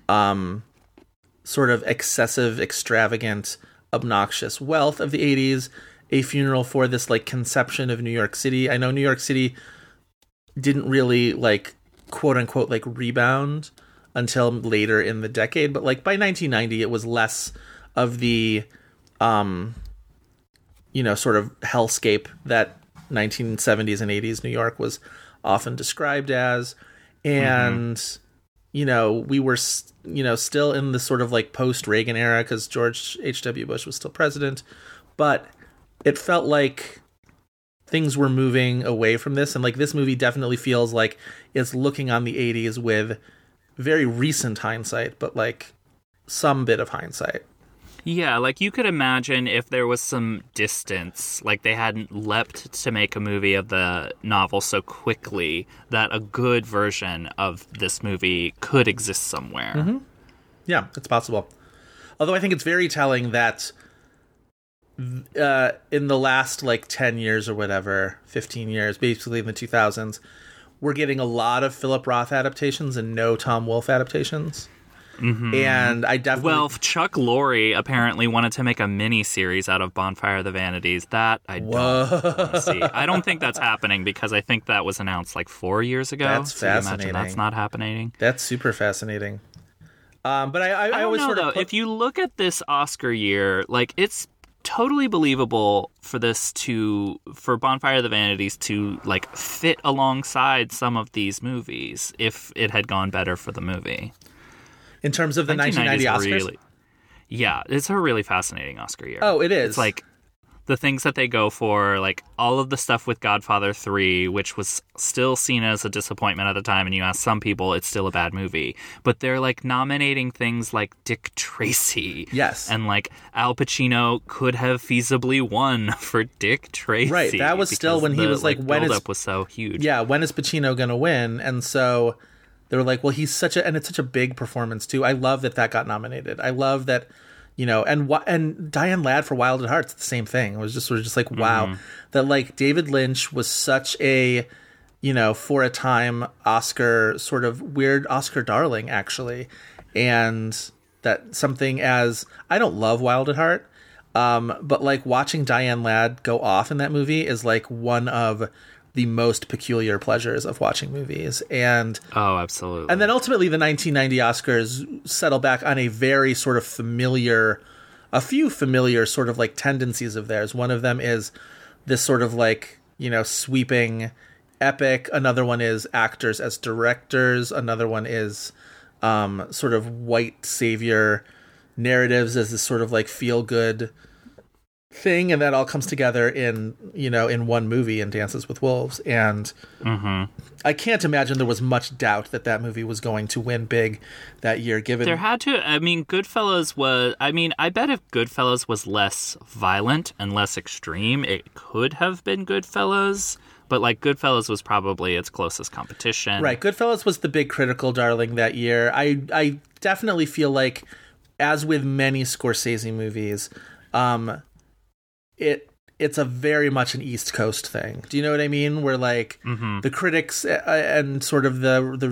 um sort of excessive, extravagant, obnoxious wealth of the 80s, a funeral for this like conception of New York City. I know New York City didn't really like quote unquote like rebound until later in the decade, but like by 1990 it was less of the um you know sort of hellscape that 1970s and 80s New York was often described as. And you know we were you know still in the sort of like post Reagan era cuz George H.W. Bush was still president. But it felt like things were moving away from this. And like this movie definitely feels like it's looking on the 80s with very recent hindsight but like some bit of hindsight Yeah, like you could imagine if there was some distance, like they hadn't leapt to make a movie of the novel so quickly, that a good version of this movie could exist somewhere. Mhm. Yeah, it's possible. Although I think it's very telling that uh, in the last like 10 years or whatever, 15 years, basically in the 2000s, we're getting a lot of Philip Roth adaptations and no Tom Wolfe adaptations. And I definitely. Well, Chuck Lorre apparently wanted to make a mini series out of Bonfire of the Vanities. That I don't see. I don't think that's happening because I think that was announced like four years ago. That's so fascinating. That's not happening. That's super fascinating. Um, but I, I, I, I, always know sort though. of. Put, If you look at this Oscar year, like it's totally believable for this to for Bonfire of the Vanities to like fit alongside some of these movies if it had gone better for the movie. In terms of the 1990 Oscars. 1990s Really, yeah, it's a really fascinating Oscar year. Oh, it is. It's like the things that they go for, like all of the stuff with Godfather 3, which was still seen as a disappointment at the time, and you ask some people, it's still a bad movie. But they're like nominating things like Dick Tracy. Yes. And like Al Pacino could have feasibly won for Dick Tracy. Right, that was still when he the, was like, when is- was so huge. yeah, when is Pacino going to win? And so they were like, well, he's such a, and it's such a big performance too. I love that that got nominated. I love that, you know, and and Diane Ladd for Wild at Heart, it's the same thing. It was just sort of just like wow, that like David Lynch was such a you know for a time Oscar sort of weird Oscar darling actually, and that something as I don't love Wild at Heart, um, but like watching Diane Ladd go off in that movie is like one of the most peculiar pleasures of watching movies and Oh, absolutely. and then ultimately, the 1990 Oscars settle back on a very sort of familiar, a few familiar sort of like tendencies of theirs. One of them is this sort of like, you know, sweeping epic. Another one is actors as directors. Another one is um, sort of white savior narratives as this sort of like feel good thing and that all comes together in you know in one movie in dances with wolves and i can't imagine there was much doubt that that movie was going to win big that year given There had to. I mean, Goodfellas was. I mean, I bet if Goodfellas was less violent and less extreme, it could have been Goodfellas. But like, Goodfellas was probably its closest competition. Right. Goodfellas was the big critical darling that year. I I definitely feel like, as with many Scorsese movies, um, it it's a very much an East Coast thing. Do you know what I mean? Where like the critics uh, and sort of the the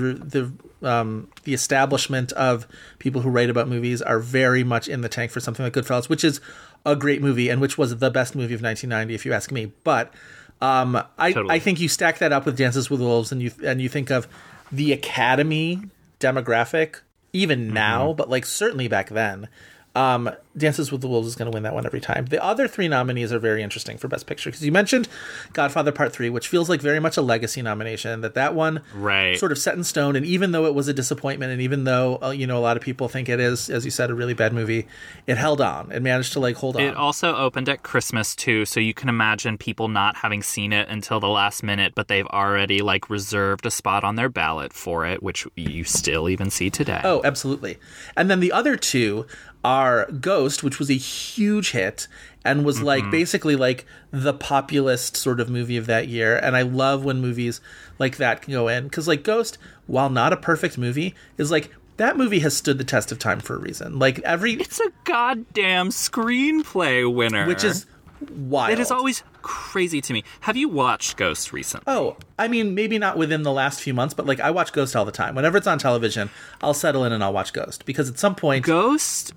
the um the establishment of people who write about movies are very much in the tank for something like Goodfellas, which is a great movie and which was the best movie of 1990 if you ask me. But um I Totally. I think you stack that up with Dances with Wolves and you and you think of the Academy demographic even now, but like certainly back then. Um, Dances with the Wolves is going to win that one every time. The other three nominees are very interesting for Best Picture because you mentioned Godfather Part Three, which feels like very much a legacy nomination. That that one Right. sort of set in stone, and even though it was a disappointment, and even though uh, you know a lot of people think it is, as you said, a really bad movie, it held on. It managed to like hold on. It also opened at Christmas too, so you can imagine people not having seen it until the last minute, but they've already like reserved a spot on their ballot for it, which you still even see today. Oh, absolutely. And then the other two are Ghost, which was a huge hit and was like mm-hmm. basically like the populist sort of movie of that year. And I love when movies like that can go in because like Ghost, while not a perfect movie, is like that movie has stood the test of time for a reason. Like every, It's a goddamn screenplay winner, which is wild. it is always crazy to me. Have you watched Ghost recently? Oh, I mean, maybe not within the last few months, but like I watch Ghost all the time. Whenever it's on television, I'll settle in and I'll watch Ghost because at some point, Ghost,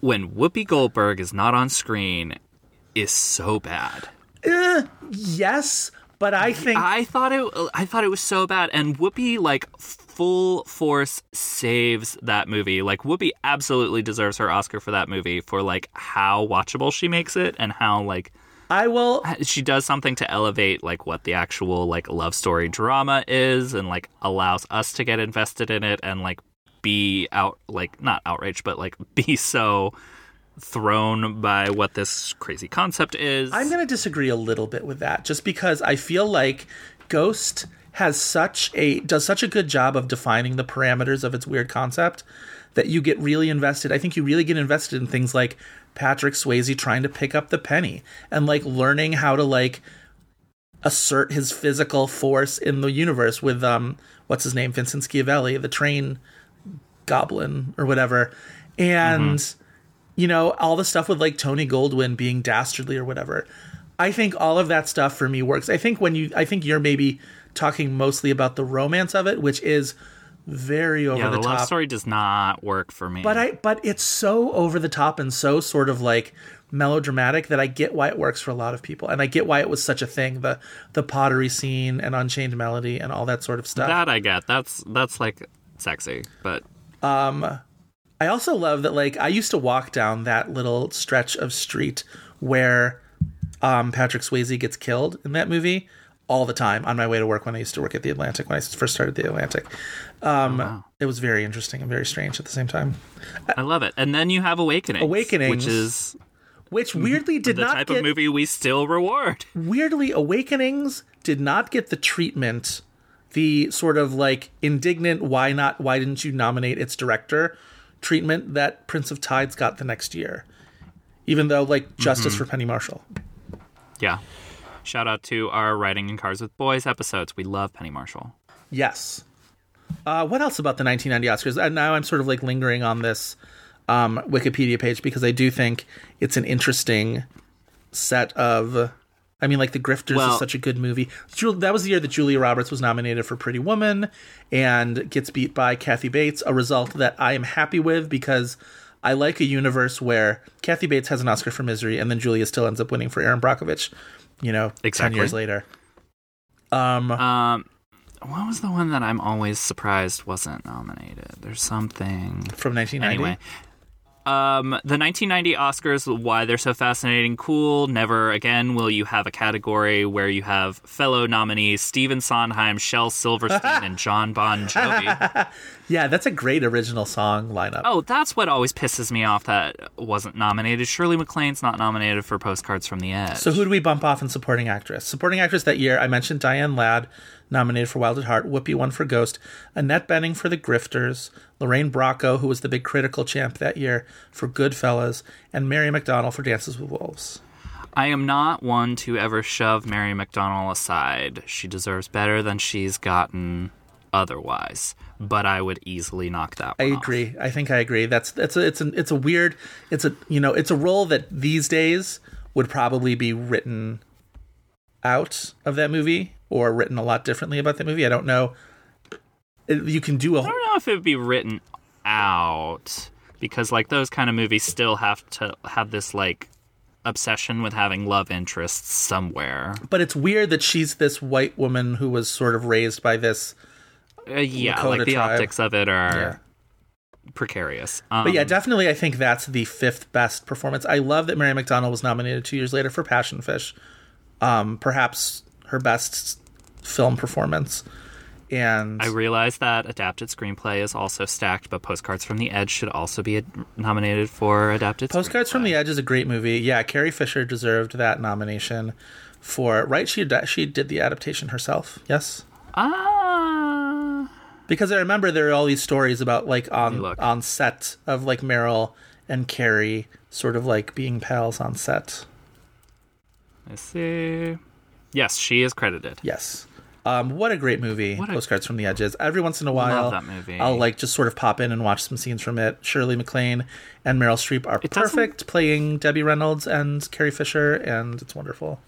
when Whoopi Goldberg is not on screen, is so bad. Eh, yes, but I think I thought it. I thought it was so bad, and Whoopi like full force saves that movie. Like Whoopi absolutely deserves her Oscar for that movie for like how watchable she makes it and how like I will. she does something to elevate like what the actual like love story drama is and like allows us to get invested in it and like be out like not outraged but like be so thrown by what this crazy concept is. I'm going to disagree a little bit with that, just because I feel like Ghost has such a does such a good job of defining the parameters of its weird concept that you get really invested. I think you really get invested in things like Patrick Swayze trying to pick up the penny and like learning how to like assert his physical force in the universe with um what's his name Vincent Schiavelli, the train goblin or whatever. And you know, all the stuff with like Tony Goldwyn being dastardly or whatever. I think all of that stuff for me works. I think when you, I think you're maybe talking mostly about the romance of it, which is very over yeah, the, the, top. love story does not work for me. But I, but it's so over the top and so sort of like melodramatic that I get why it works for a lot of people, and I get why it was such a thing. The the pottery scene and Unchained Melody and all that sort of stuff. that I get. That's that's like sexy, but I also love that like I used to walk down that little stretch of street where um, Patrick Swayze gets killed in that movie all the time on my way to work when I used to work at the Atlantic when I first started the Atlantic. Um, It was very interesting and very strange at the same time. I love it. And then you have Awakening, Awakenings which is Which weirdly did the not type get of movie we still reward. weirdly Awakenings did not get the treatment the sort of like indignant why not why didn't you nominate its director treatment that Prince of Tides got the next year. Even though like justice for Penny Marshall. Yeah. Shout out to our Riding in Cars with Boys episodes. We love Penny Marshall. Yes. Uh, what else about the 1990 Oscars? And now I'm sort of like lingering on this um, Wikipedia page because I do think it's an interesting set of. I mean, like The Grifters Well- is such a good movie. That was the year that Julia Roberts was nominated for Pretty Woman and gets beat by Kathy Bates, a result that I am happy with because I like a universe where Kathy Bates has an Oscar for Misery and then Julia still ends up winning for Erin Brockovich, you know, 10 years later. Um, Um, what was the one that I'm always surprised wasn't nominated? There's something. from 1990. Anyway. Um, the 1990 Oscars, why they're so fascinating, cool. Never again will you have a category where you have fellow nominees Stephen Sondheim, Shel Silverstein, and Jon Bon Jovi. Yeah, that's a great original song lineup. Oh, that's what always pisses me off that wasn't nominated. Shirley MacLaine's not nominated for Postcards from the Edge. So who do we bump off in supporting actress? Supporting actress that year, I mentioned Diane Ladd, nominated for Wild at Heart, Whoopi won for Ghost, Annette Bening for The Grifters, Lorraine Bracco, who was the big critical champ that year for Goodfellas, and Mary McDonnell for Dances with Wolves. I am not one to ever shove Mary McDonnell aside. She deserves better than she's gotten otherwise. But I would easily knock that I one off. agree. I think I agree. That's that's a, it's a it's a weird it's a you know it's a role that these days would probably be written out of that movie or written a lot differently about the movie. I don't know. You can do a I don't know if it would be written out because like those kind of movies still have to have this like obsession with having love interests somewhere. but it's weird that she's this white woman who was sort of raised by this Uh, yeah, Lakota like the tribe. optics of it are Yeah. precarious. Um, But yeah, definitely, I think that's the fifth best performance. I love that Mary McDonnell was nominated two years later for Passion Fish, um, perhaps her best film performance. And I realize that adapted screenplay is also stacked, but Postcards from the Edge should also be ad- nominated for adapted. Postcards from the Edge is a great movie. Yeah, Carrie Fisher deserved that nomination for right. She she did the adaptation herself. Yes, Ah, because I remember there are all these stories about like on on set of like Meryl and Carrie sort of like being pals on set. let's see. Yes, she is credited. Yes. Um, what a great movie, What a- Postcards from the Edges. Every once in a while, that movie. I'll like just sort of pop in and watch some scenes from it. Shirley MacLaine and Meryl Streep are It doesn't- perfect playing Debbie Reynolds and Carrie Fisher, and it's wonderful.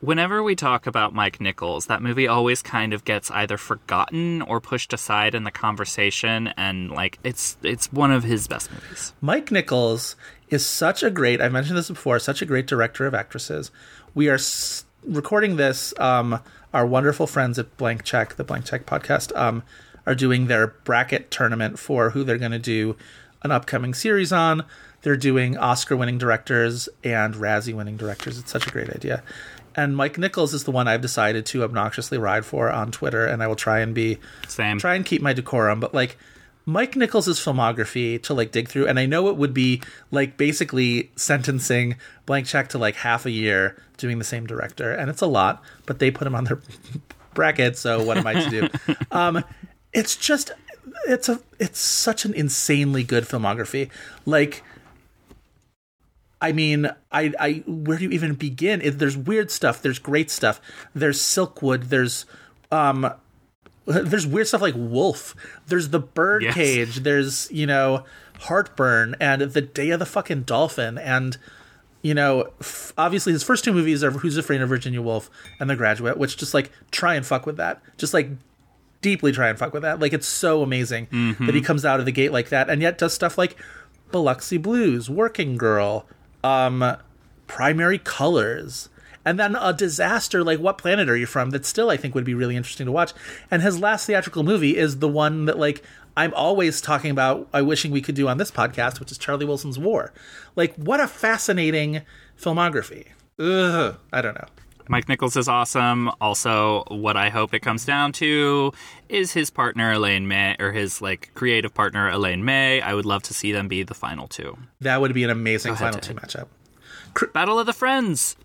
Whenever we talk about Mike Nichols, that movie always kind of gets either forgotten or pushed aside in the conversation, and like it's it's one of his best movies. Mike Nichols is such a great, I've mentioned this before, such a great director of actresses. We are s- recording this, um, our wonderful friends at Blank Check, the Blank Check podcast, um, are doing their bracket tournament for who they're going to do an upcoming series on. They're doing Oscar winning directors and Razzie winning directors. It's such a great idea. And Mike Nichols is the one I've decided to obnoxiously ride for on Twitter, and I will try and be Same. try and keep my decorum, but like Mike Nichols' filmography to like dig through, and I know it would be like basically sentencing blank check to like half a year doing the same director, and it's a lot, but they put him on their bracket, so what am I to do? um, it's just it's a it's such an insanely good filmography. Like I mean, I, I, where do you even begin? There's weird stuff. There's great stuff. There's Silkwood. There's, um, there's weird stuff like Wolf. There's the Birdcage. There's you know Heartburn and the Day of the fucking Dolphin and you know f- obviously his first two movies are Who's Afraid of Virginia Woolf and The Graduate, which just like try and fuck with that. Just like deeply try and fuck with that. Like it's so amazing that he comes out of the gate like that, and yet does stuff like Biloxi Blues, Working Girl, um, Primary Colors, and then a disaster like What Planet Are You From? That still I think would be really interesting to watch. And his last theatrical movie is the one that like I'm always talking about. I wishing we could do on this podcast, which is Charlie Wilson's War. Like what a fascinating filmography. Ugh, I don't know. Mike Nichols is awesome. Also, what I hope it comes down to is his partner Elaine May, or his like creative partner Elaine May. I would love to see them be the final two. That would be an amazing final two matchup. Battle of the Friends.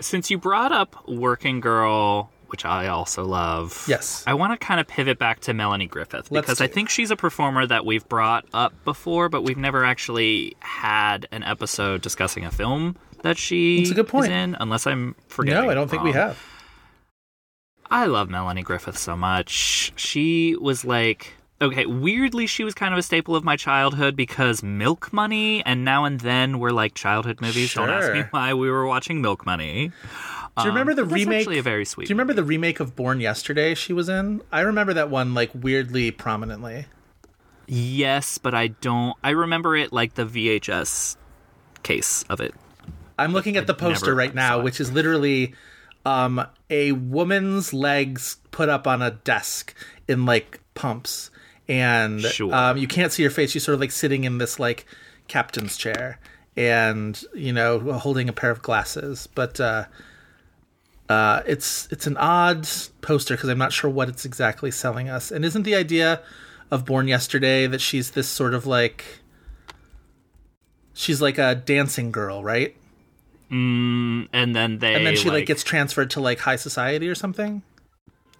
Since you brought up Working Girl, which I also love, Yes. I want to kind of pivot back to Melanie Griffith Let's because I think she's a performer that we've brought up before, but we've never actually had an episode discussing a film that she That's a good point. is in, unless I'm forgetting. No, I don't think we have. I love Melanie Griffith so much. She was like okay, weirdly, she was kind of a staple of my childhood because Milk Money and Now and Then were like childhood movies. Don't ask me why we were watching Milk Money. Do you remember the Um, remake? actually a very sweet Do you remember the remake of Born Yesterday she was in? I remember that one like weirdly prominently. Yes, but I don't. I remember it like the VHS case of it. I'm looking at the poster right now, which is literally um, a woman's legs put up on a desk in like pumps, and Sure. um, you can't see her face. She's sort of like sitting in this like captain's chair, and you know, holding a pair of glasses. But uh, uh, it's it's an odd poster because I'm not sure what it's exactly selling us. And isn't the idea of Born Yesterday that she's this sort of like she's like a dancing girl, right? And then they and then she like, gets transferred to like high society or something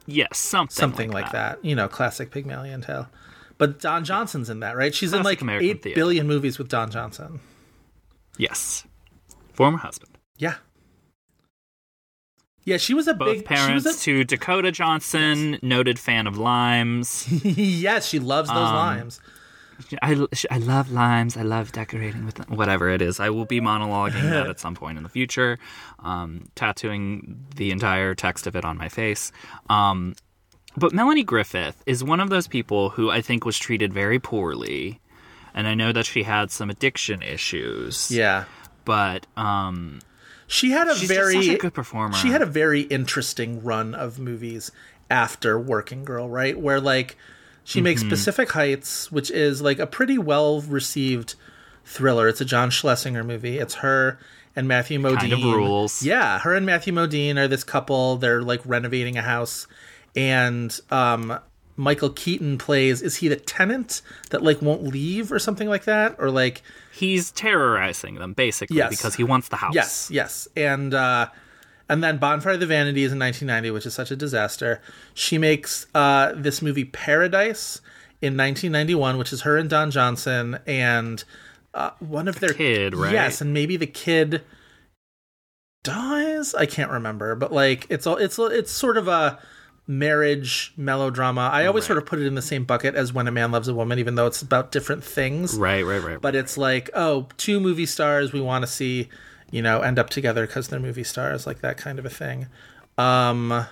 yes something something like, that. you know classic pygmalion tale but don johnson's in that right she's in like American eight theater. billion movies with don johnson Yes, former husband. yeah yeah she was a Both big parents was to Dakota Johnson, noted fan of limes. yes she loves those Um, limes I, I love limes. I love decorating with them. whatever it is. I will be monologuing that at some point in the future, um, tattooing the entire text of it on my face. Um, but Melanie Griffith is one of those people who I think was treated very poorly, and I know that she had some addiction issues. yeah but um, she had a very a good performer. she had a very interesting run of movies after working girl right where like she makes Mm-hmm. pacific heights which is like a pretty well received thriller it's a john schlesinger movie it's her and matthew modine Kind of rules. yeah her and matthew modine are this couple they're like renovating a house and um michael keaton plays is he the tenant that like won't leave or something like that or like He's terrorizing them basically Yes. because he wants the house. Yes, yes. And uh and then Bonfire of the Vanities in 1990, which is such a disaster. She makes uh this movie Paradise in 1991, which is her and Don Johnson and uh one of their kid, right? Yes, and maybe the kid dies. I can't remember, but like it's all it's it's sort of a marriage melodrama. I always Right. sort of put it in the same bucket as When a Man Loves a Woman, even though it's about different things Right, right, right. but it's like oh two movie stars we want to see you know end up together because they're movie stars like that kind of a thing um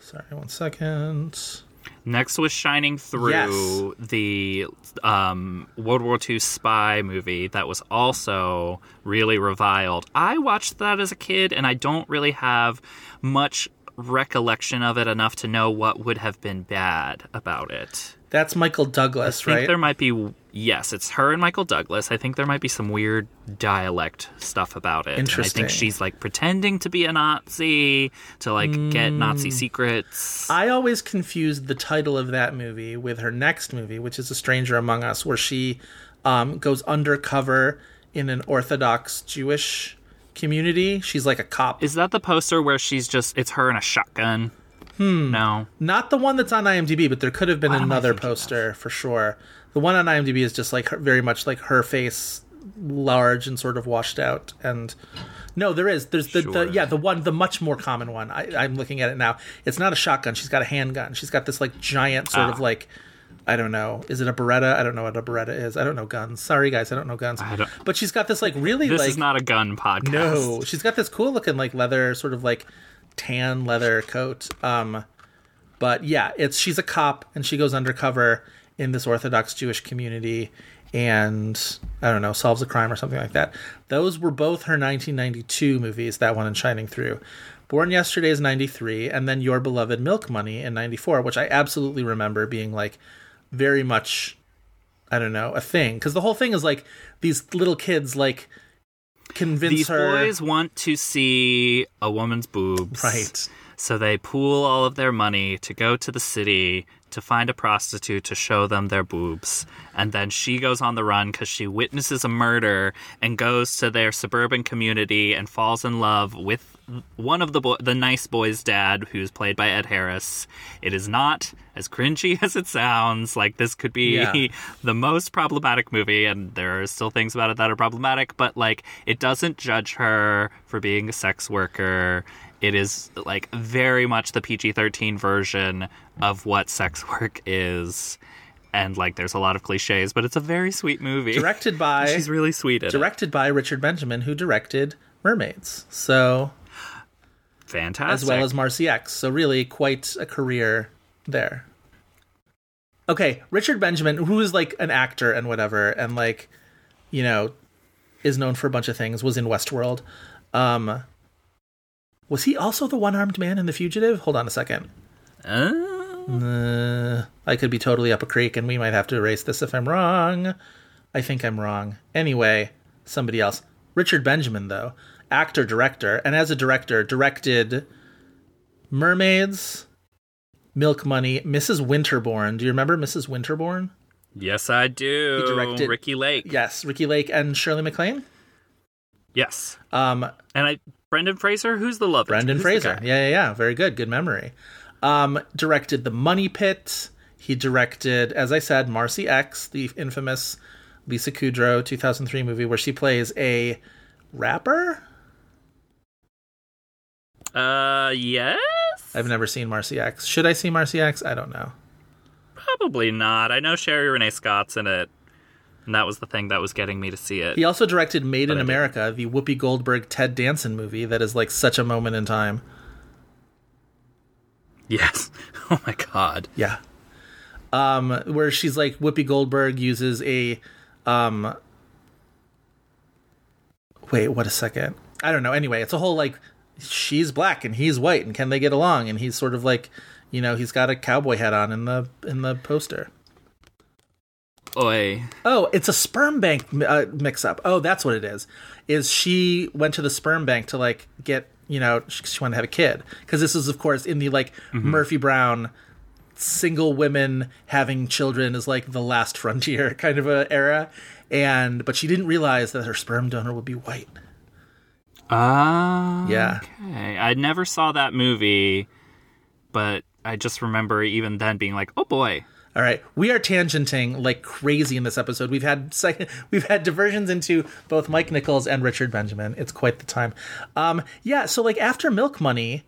sorry one second Next was Shining Through, Yes. the um, World War II spy movie that was also really reviled. I watched that as a kid, and I don't really have much recollection of it enough to know what would have been bad about it. That's michael douglas I think right there might be yes, it's her and Michael Douglas. I think there might be some weird dialect stuff about it. And I think she's like pretending to be a Nazi to like get Nazi secrets. i always confused the title of that movie with her next movie which is a stranger among us where she um goes undercover in an orthodox jewish community she's like a cop Is that the poster where she's just it's her and a shotgun? Hmm. No. Not the one that's on IMDb, but there could have been another poster for sure. The one on IMDb is just like her, very much like her face, large and sort of washed out. And no, there is. There's the, Sure. the yeah the one the much more common one. I, I'm looking at it now. It's not a shotgun. She's got a handgun. She's got this like giant sort of Ah. like. I don't know. Is it a Beretta? I don't know what a Beretta is. I don't know guns. Sorry, guys. I don't know guns. Don't- But she's got this like really This like is not a gun podcast. no, she's got this cool looking like leather, sort of like tan leather coat. Um, but yeah, it's she's a cop and she goes undercover in this Orthodox Jewish community and I don't know solves a crime or something like that. Those were both her 1992 movies. That one and Shining Through. Born Yesterday is 93, and then Your Beloved Milk Money in 94, which I absolutely remember being like very much I don't know, a thing. Because the whole thing is like these little kids like convince These her boys want to see a woman's boobs. right. So they pool all of their money to go to the city to find a prostitute to show them their boobs. And then she goes on the run because she witnesses a murder and goes to their suburban community and falls in love with one of the bo- the nice boy's dad, who's played by Ed Harris. It is not as cringy as it sounds. Like this could be Yeah. the most problematic movie, and there are still things about it that are problematic. But like, it doesn't judge her for being a sex worker. It is like very much the PG thirteen version of what sex work is. and like there's a lot of cliches, but it's a very sweet movie. Directed by She's really sweet. In it. directed by Richard Benjamin, who directed Mermaids. So fantastic. as well as Marci X. So really quite a career there. Okay, Richard Benjamin, who is like an actor and whatever, and like, you know, is known for a bunch of things, was in Westworld. Um was he also the one-armed man in The Fugitive? Hold on a second. Uh, Uh, I could be totally up a creek, and we might have to erase this if I'm wrong. I think I'm wrong. Anyway, somebody else. Richard Benjamin, though, actor, director, and as a director, directed Mermaids, Milk Money, Mrs. Winterbourne. Do you remember Mrs. Winterbourne? yes, I do. He directed- Ricki Lake. Yes, Ricki Lake and Shirley MacLaine. Yes. Um, And I Brendan Fraser. Who's the love? Brendan? Fraser. Yeah, yeah, yeah. Very good. Good memory. Um, directed The Money Pit. He directed, as I said, Marci X, the infamous Lisa Kudrow 2003 movie where she plays a rapper. Uh, yes. I've never seen Marci X. Should I see Marci X? I don't know. Probably not. I know Sherie Rene Scott's in it, and that was the thing that was getting me to see it. He also directed Made But in. America, the Whoopi Goldberg Ted Danson movie that is like such a moment in time. Yes. Oh my god. Yeah. Um, where she's like Whoopi Goldberg uses a um Wait, what a second. I don't know. Anyway, it's a whole like she's black and he's white and can they get along and he's sort of like you know, he's got a cowboy hat on in the in the poster. Oi. Oh, it's a sperm bank uh, mix up. Oh, that's what it is. Is she went to the sperm bank to like get, you know, she, she wanted to have a kid because this is of course in the like Murphy Brown single women having children is like the last frontier kind of a era and but she didn't realize that her sperm donor would be white. Ah. Yeah. Okay. I never saw that movie, but I just remember even then being like, "Oh boy." All right, we are tangenting like crazy in this episode. We've had we've had diversions into both Mike Nichols and Richard Benjamin. It's quite the time. Um, yeah, so like after Milk Money,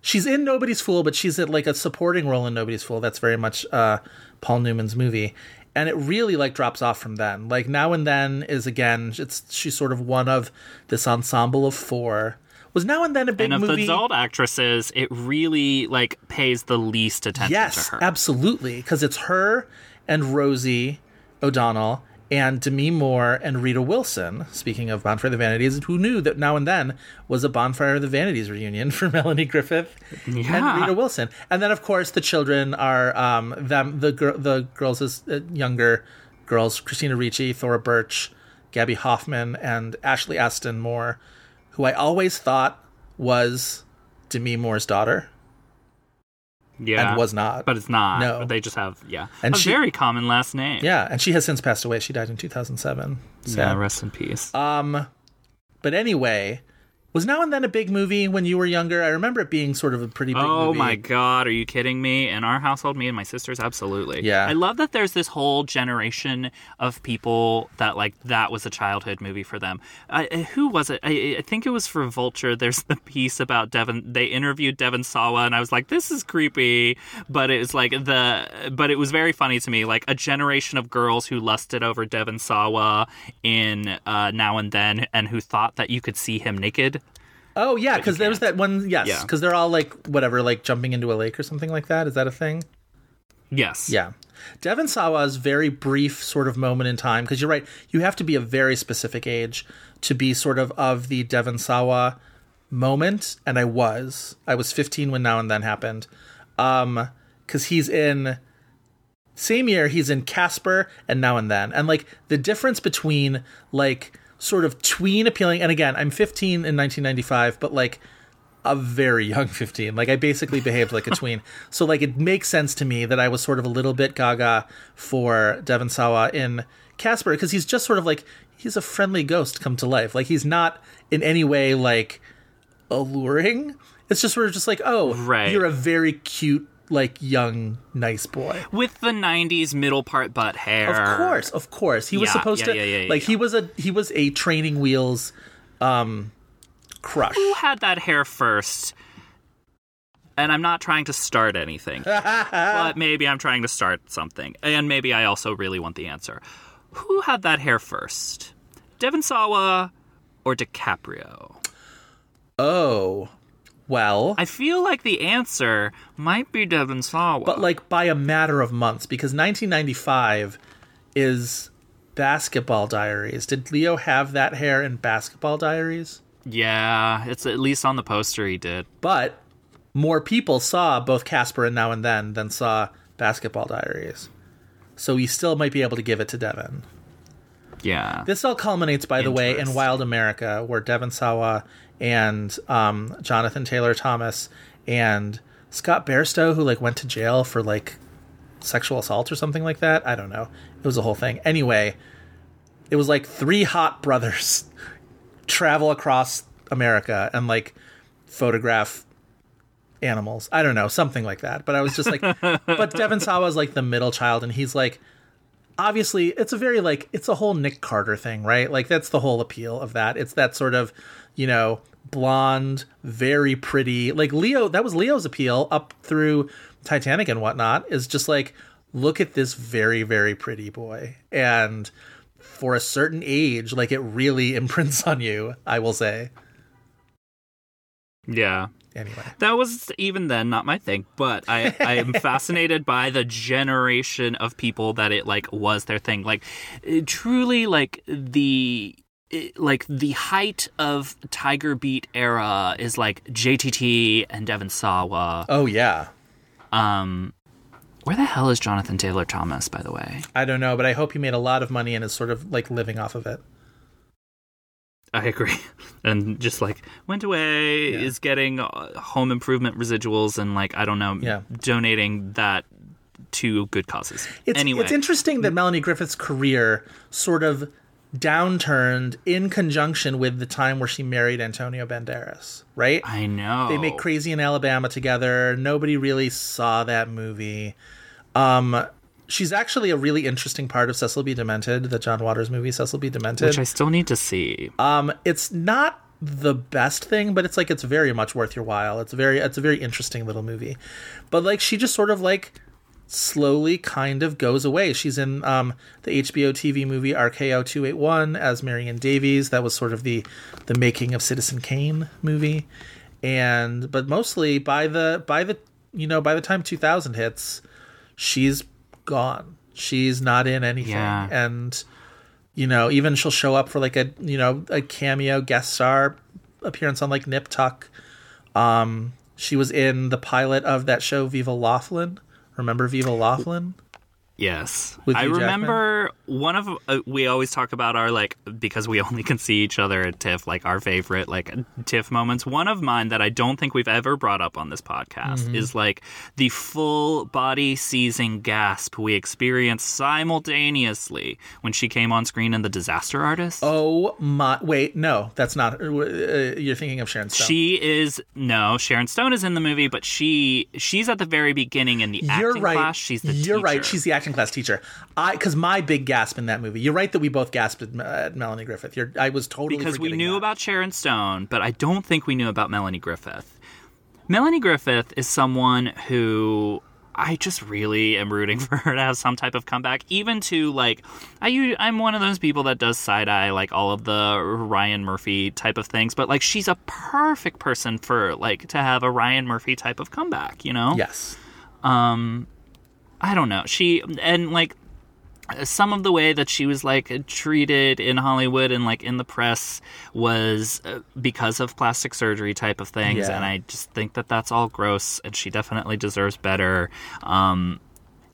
she's in Nobody's Fool, but she's at like a supporting role in Nobody's Fool. That's very much uh, Paul Newman's movie, and it really like drops off from then. Like now and then is again, it's she's sort of one of this ensemble of four. Was now and then a big and of movie? the adult actresses, it really like pays the least attention Yes, to her. absolutely, because it's her and Rosie O'Donnell and Demi Moore and Rita Wilson. Speaking of Bonfire of the Vanities, who knew that now and then was a Bonfire of the Vanities reunion for Melanie Griffith and Rita Wilson, and then of course the children are um, them the gir- the girls is uh, younger girls Christina Ricci, Thora Birch, Gaby Hoffmann, and Ashley Aston Moore, who I always thought was Demi Moore's daughter yeah, and was not. but it's not. No. they just have yeah, And a she- very common last name. Yeah, and she has since passed away. She died in 2007. yeah. Rest in peace. Um, but anyway, was Now and Then a big movie when you were younger? I remember it being sort of a pretty big movie. Oh movie. my god, are you kidding me? In our household, me and my sisters, absolutely. Yeah. I love that there's this whole generation of people that like that was a childhood movie for them. I, who was it? I, I think it was for Vulture. There's the piece about Devon. They interviewed Devon Sawa, and I was like, this is creepy. But it was like the, but it was very funny to me. Like a generation of girls who lusted over Devon Sawa in uh, Now and Then, and who thought that you could see him naked. Oh yeah, because there was that one. Yes, Yeah. because they're all like whatever, like jumping into a lake or something like that. Is that a thing? Yes. Yeah. Devon Sawa's very brief sort of moment in time, because you're right, you have to be a very specific age to be sort of of the Devon Sawa moment, and I was. I was 15 when Now and Then happened. Um, because he's in same year he's in Casper and Now and Then, and like the difference between like sort of tween appealing, and again, I'm 15 in 1995, but like a very young 15. Like I basically behaved like a tween. So like it makes sense to me that I was sort of a little bit gaga for Devon Sawa in Casper because he's just sort of like he's a friendly ghost come to life. Like he's not in any way like alluring. It's just sort of just like, oh, Right. you're a very cute like young nice boy. With the '90s middle part butt hair. Of course, of course. He was supposed yeah, to yeah, yeah, yeah, like yeah. he was a he was a training wheels um crush. Who had that hair first? and I'm not trying to start anything, but maybe I'm trying to start something, and maybe I also really want the answer. Who had that hair first, Devon Sawa or DiCaprio? Oh, well, I feel like the answer might be Devon Sawa, but like by a matter of months because 1995 is Basketball Diaries. Did Leo have that hair in Basketball Diaries? yeah, it's at least on the poster he did. But more people saw both Casper and Now and Then than saw Basketball Diaries. So we still might be able to give it to Devon. Yeah, This all culminates, by the way, in Wild America, where Devon Sawa and um, Jonathan Taylor Thomas and Scott Bairstow, who like went to jail for like sexual assault or something like that. I don't know. It was a whole thing. Anyway, it was like three hot brothers travel across America and like photograph animals. I don't know, something like that. But I was just like, but Devon Sawa is like the middle child, and he's like, obviously, it's a very like, it's a whole Nick Carter thing, right? Like that's the whole appeal of that. It's that sort of, you know, blonde, very pretty. Like Leo, that was Leo's appeal up through Titanic and whatnot. Is just like, look at this very, very pretty boy, and for a certain age, like it really imprints on you. I will say. yeah. Anyway, That was even then not my thing, but I, I am fascinated by the generation of people that it like was their thing. Like it truly like the it- like the height of Tiger Beat era is like JTT and Devon Sawa. oh yeah. Um where the hell is Jonathan Taylor Thomas, by the way? I don't know, but I hope he made a lot of money and is sort of like living off of it. I agree. And just like went away, Yeah. is getting uh, home improvement residuals and like I don't know, Yeah. donating that to good causes. It's anyway, it's interesting that Melanie Griffith's career sort of downturned in conjunction with the time where she married Antonio Banderas, right? I know They make Crazy in Alabama together. Nobody really saw that movie. Um she's actually a really interesting part of Cecil B. Demented, the John Waters movie Cecil B. Demented. which I still need to see. Um, it's not the best thing, but it's like it's very much worth your while. It's very it's a very interesting little movie. But like she just sort of like slowly kind of goes away. She's in um the HBO TV movie RKO 281 as Marion Davies. That was sort of the the making of Citizen Kane movie. And but mostly by the by the you know by the time 2000 hits, she's gone. She's not in anything. Yeah. And you know, even she'll show up for like a you know a cameo guest star appearance on like Nip Tuck. Um, she was in the pilot of that show Viva Laughlin. Remember Viva Laughlin? Yes, I Hugh Jackman? remember one of uh, we always talk about our like because we only can see each other at TIFF, like our favorite like TIFF moments. One of mine that I don't think we've ever brought up on this podcast Mm-hmm. is like the full body seizing gasp we experienced simultaneously when she came on screen in The Disaster Artist. Oh my! Wait, no, that's not. Uh, you're thinking of Sharon Stone. She is no Sharon Stone is in the movie, but she she's at the very beginning in the you're acting right. class. She's the you're right. She's the acting class teacher. I because my big gasp in that movie. You're right that we both gasped at, at Melanie Griffith. You're. I was totally because we knew that. about Sharon Stone, but I don't think we knew about Melanie Griffith. Melanie Griffith is someone who I just really am rooting for her to have some type of comeback, even to like I I'm one of those people that does side eye like all of the Ryan Murphy type of things, but like she's a perfect person for like to have a Ryan Murphy type of comeback, you know? Yes. um i don't know. She and like some of the way that she was like treated in hollywood and like in the press was uh, because of plastic surgery type of things Yeah. and i just think that that's all gross and she definitely deserves better. Um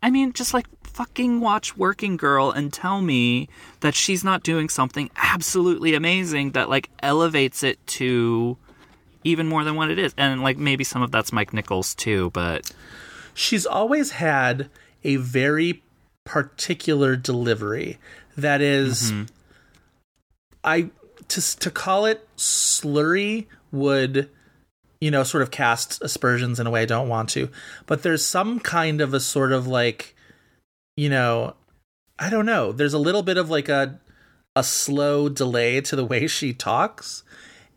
i mean just like fucking watch working girl and tell me that she's not doing something absolutely amazing that like elevates it to even more than what it is. And like maybe some of that's mike nichols too but she's always had a very particular delivery. That is- i to to call it slurry would you know sort of cast aspersions in a way i don't want to. But there's some kind of a sort of like you know i don't know. There's a little bit of like a a slow delay to the way she talks.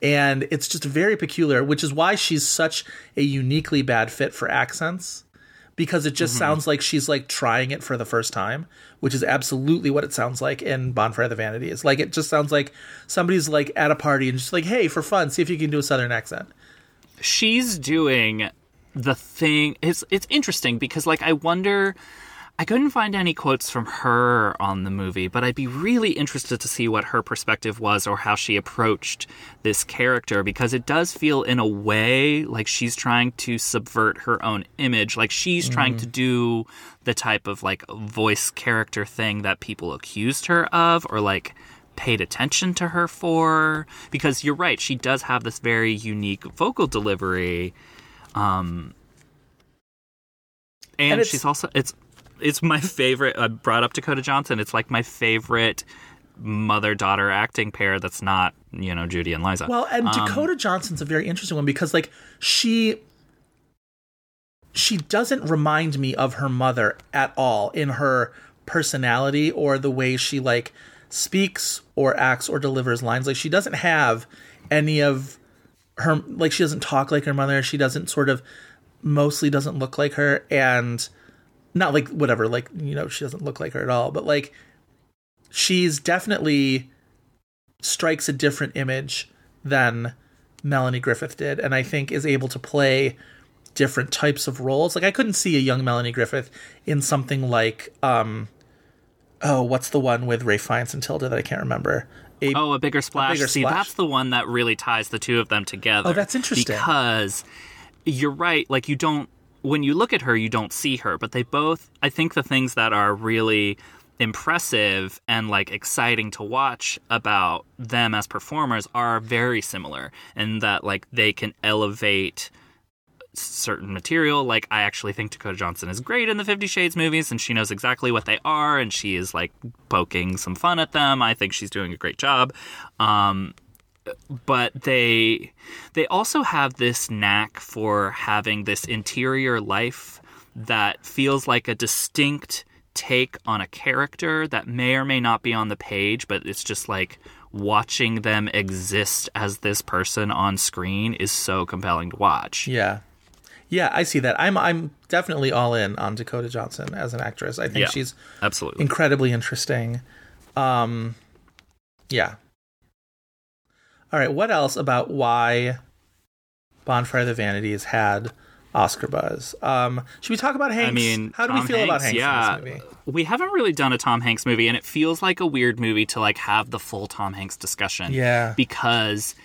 And it's just very peculiar, which is why she's such a uniquely bad fit for accents because it just Mm-hmm. sounds like she's like trying it for the first time, which is absolutely what it sounds like in Bonfire of the Vanities. Like it just sounds like somebody's like at a party and just like, "Hey, for fun, see if you can do a southern accent." she's doing the thing it's it's interesting because like I wonder I couldn't find any quotes from her on the movie, but I'd be really interested to see what her perspective was or how she approached this character because it does feel in a way like she's trying to subvert her own image, like she's trying to do the type of like voice character thing that people accused her of or like paid attention to her for because you're right, she does have this very unique vocal delivery um and, And she's also it's it's my favorite. I brought up Dakota Johnson. It's like my favorite mother daughter acting pair. That's not you know Judy and Liza. Well, and Um, Dakota Johnson's a very interesting one because like she she doesn't remind me of her mother at all in her personality or the way she like speaks or acts or delivers lines. Like she doesn't have any of her like she doesn't talk like her mother. She doesn't sort of mostly doesn't look like her and not like whatever like you know she doesn't look like her at all but like she's definitely strikes a different image than Melanie Griffith did and I think is able to play different types of roles like I couldn't see a young Melanie Griffith in something like um oh what's the one with Ralph Fiennes and Tilda that I can't remember a, Oh, a bigger splash. Bigger See, Splash. that's the one that really ties the two of them together. Oh, that's interesting. Because you're right. Like you don't when you look at her, you don't see her, but they both. I think the things that are really impressive and like exciting to watch about them as performers are very similar in that like they can elevate certain material. Like I actually think Dakota Johnson is great in the Fifty Shades movies, and she knows exactly what they are, and she is like poking some fun at them. I think she's doing a great job. Um, but they they also have this knack for having this interior life that feels like a distinct take on a character that may or may not be on the page, but it's just like watching them exist as this person on screen is so compelling to watch. Yeah. Yeah, I see that. I'm I'm definitely all in on Dakota Johnson as an actress. I think Yeah. she's Absolutely. incredibly interesting. Um yeah. All right, what else about why Bonfire of the Vanities had Oscar buzz? Um should we talk about Hanks? I mean, how do Tom we feel about Hanks yeah, in this movie? we haven't really done a Tom Hanks movie, and it feels like a weird movie to like have the full Tom Hanks discussion. Yeah. because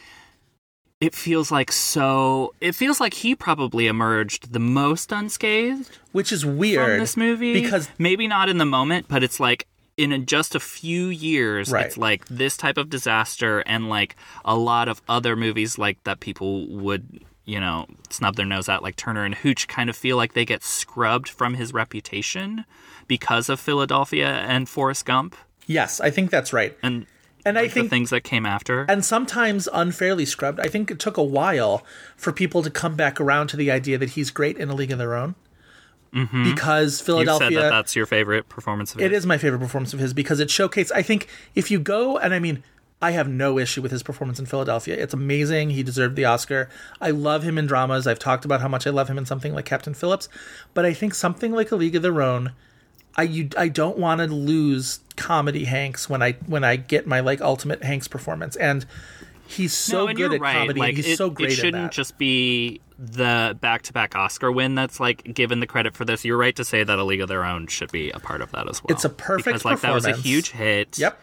it feels like so. It feels like he probably emerged the most unscathed Which is weird from this movie because maybe not in the moment, but it's like in just a few years, Right. it's like this type of disaster, and like a lot of other movies like that people would. You know, snub their nose at like Turner and Hooch kind of feel like they get scrubbed from his reputation because of Philadelphia and Forrest Gump yes, I think that's right. and And I think the things that came after. and sometimes unfairly scrubbed. I think it took a while for people to come back around to the idea that he's great in A League of Their Own. Mm-hmm. Because Philadelphia, said that that's your favorite performance of it his. is my favorite performance of his because it showcased. I think if you go and I mean, I have no issue with his performance in Philadelphia. It's amazing. He deserved the Oscar. I love him in dramas. I've talked about how much I love him in something like Captain Phillips, but I think something like A League of Their Own. I you I don't want to lose comedy Hanks when I when I get my like ultimate Hanks performance and he's so no, and good at right. comedy Like he's it, so great it shouldn't just be the back-to-back Oscar win that's like given the credit for this. You're right to say that A League of Their Own should be a part of that as well. It's a perfect because like that was a huge hit. Yep.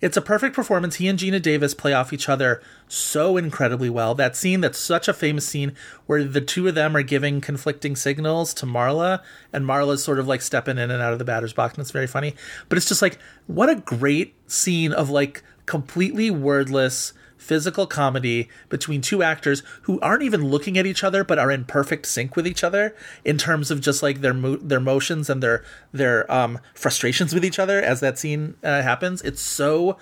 It's a perfect performance. He and Geena Davis play off each other so incredibly well. That scene that's such a famous scene where the two of them are giving conflicting signals to Marla, and Marla's sort of like stepping in and out of the batter's box, and it's very funny. But it's just like, what a great scene of like completely wordless physical comedy between two actors who aren't even looking at each other but are in perfect sync with each other in terms of just like their mo- their motions and their their um frustrations with each other as that scene uh, happens. It's so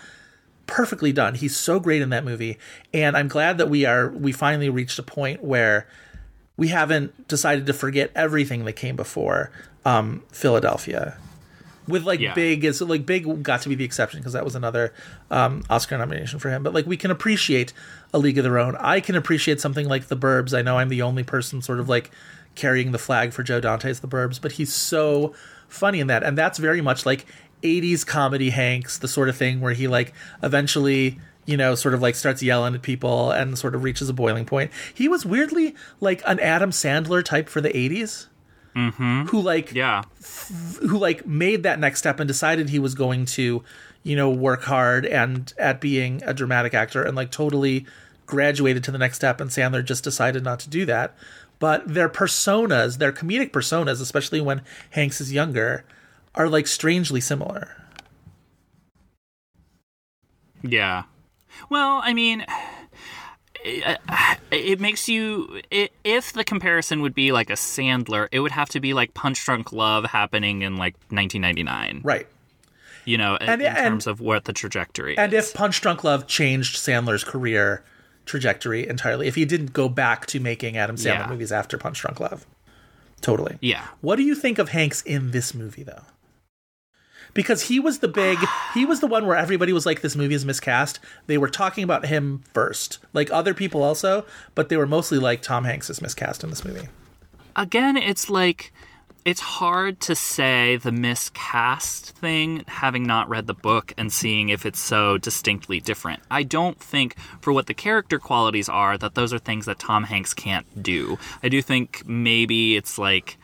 perfectly done. He's so great in that movie. And i'm glad that we are we finally reached a point where we haven't decided to forget everything that came before um philadelphia with like Yeah. Big is like Big got to be the exception because that was another um, Oscar nomination for him. But like we can appreciate A League of Their Own. I can appreciate something like The Burbs. I know I'm the only person sort of like carrying the flag for Joe Dante's The Burbs, but he's so funny in that, and that's very much like 80s comedy Hanks, the sort of thing where he like eventually. You know, sort of like starts yelling at people and sort of reaches a boiling point. He was weirdly like an Adam Sandler type for the 80s Mm-hmm. who like Yeah. who like made that next step and decided he was going to you know work hard and at being a dramatic actor and like totally graduated to the next step and Sandler just decided not to do that but their personas their comedic personas especially when Hanks is younger are like strangely similar Yeah. Well, I mean, it, it makes you. It, if the comparison would be like a Sandler, it would have to be like Punch Drunk Love happening in like 1999. right You know, in, And- in and- terms of what the trajectory and is. if Punch Drunk Love changed Sandler's career trajectory entirely if he didn't go back to making Adam Sandler Yeah. movies after Punch Drunk Love totally yeah. What do you think of Hanks in this movie, though? Because he was the big, he was the one where everybody was like, this movie is miscast. They were talking about him first, like other people also, but they were mostly like, Tom Hanks is miscast in this movie. again, it's like it's hard to say the miscast thing having not read the book and seeing if it's so distinctly different. I don't think for what the character qualities are that those are things that Tom Hanks can't do. I do think maybe it's like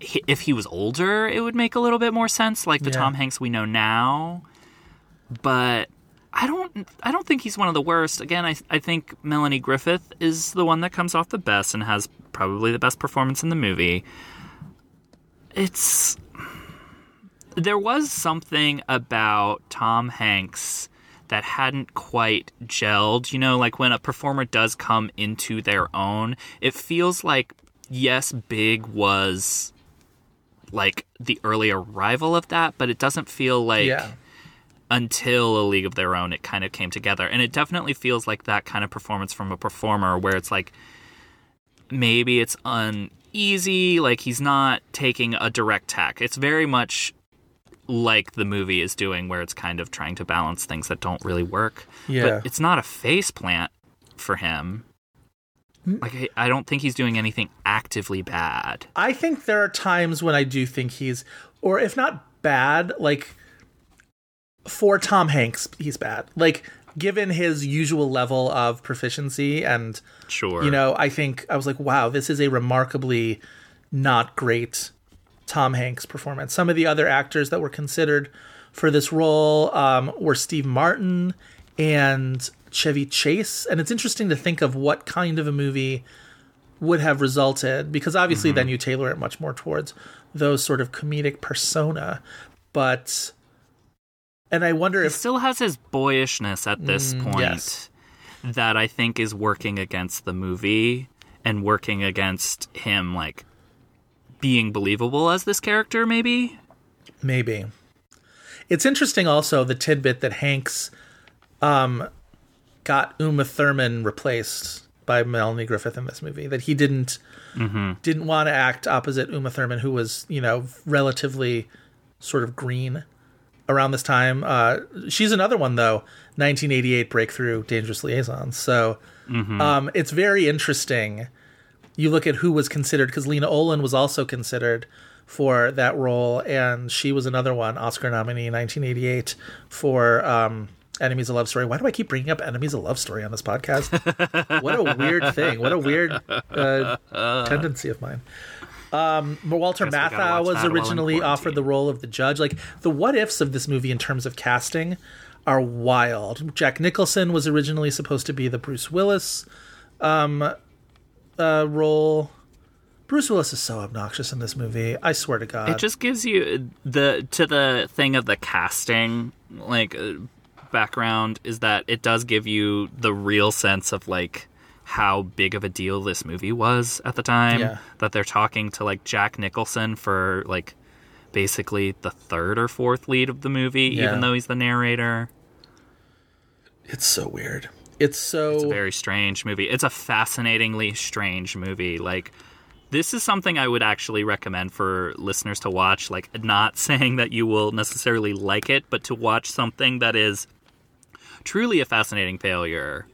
if he was older, it would make a little bit more sense like the Yeah. Tom Hanks we know now. But I don't I don't think he's one of the worst. Again, I I think Melanie Griffith is the one that comes off the best and has probably the best performance in the movie. It's there was something about Tom Hanks that hadn't quite gelled, you know, like when a performer does come into their own, it feels like yes, Big was like the early arrival of that, but it doesn't feel like yeah. until a league of their own it kind of came together and it definitely feels like that kind of performance from a performer where it's like maybe it's uneasy like he's not taking a direct tack it's very much like the movie is doing where it's kind of trying to balance things that don't really work Yeah. but it's not a face plant for him like I- i don't think he's doing anything actively bad I think there are times when I do think he's, or if not bad, like for Tom Hanks, he's bad. Like given his usual level of proficiency and sure you know, I think I was like, wow, this is a remarkably not great Tom Hanks performance. Some of the other actors that were considered for this role um, were Steve Martin and Chevy Chase. And it's interesting to think of what kind of a movie would have resulted because obviously then you tailor it much more towards those sort of comedic persona. But, and I wonder he if still has his boyishness at this Mm, point yes. that I think is working against the movie and working against him like being believable as this character maybe Maybe. It's interesting also the tidbit that Hanks um got Uma Thurman replaced by Melanie Griffith in this movie. That he didn't didn't want to act opposite Uma Thurman, who was, you know, relatively sort of green around this time. Uh she's another one though, 1988 breakthrough Dangerous Liaisons. So um it's very interesting. You look at who was considered because Lena Olin was also considered for that role, and she was another one, Oscar nominee in 1988 for um, Enemies, A Love Story. Why do I keep bringing up Enemies, A Love Story on this podcast? what a weird thing. What a weird uh, tendency of mine. Um, Walter Matthau was that while in originally offered the role of the judge. Like the what ifs of this movie in terms of casting are wild. Jack Nicholson was originally supposed to be the Bruce Willis um, uh, role. Bruce Willis is so obnoxious in this movie. I swear to God. it just gives you the to the thing of the casting like uh, background is that it does give you the real sense of like how big of a deal this movie was at the time Yeah. that they're talking to like Jack Nicholson for like basically the third or fourth lead of the movie Yeah. even though he's the narrator It's so weird. It's so It's a very strange movie. It's a fascinatingly strange movie. Like this is something I would actually recommend for listeners to watch. Like, not saying that you will necessarily like it, but to watch something that is truly a fascinating failure.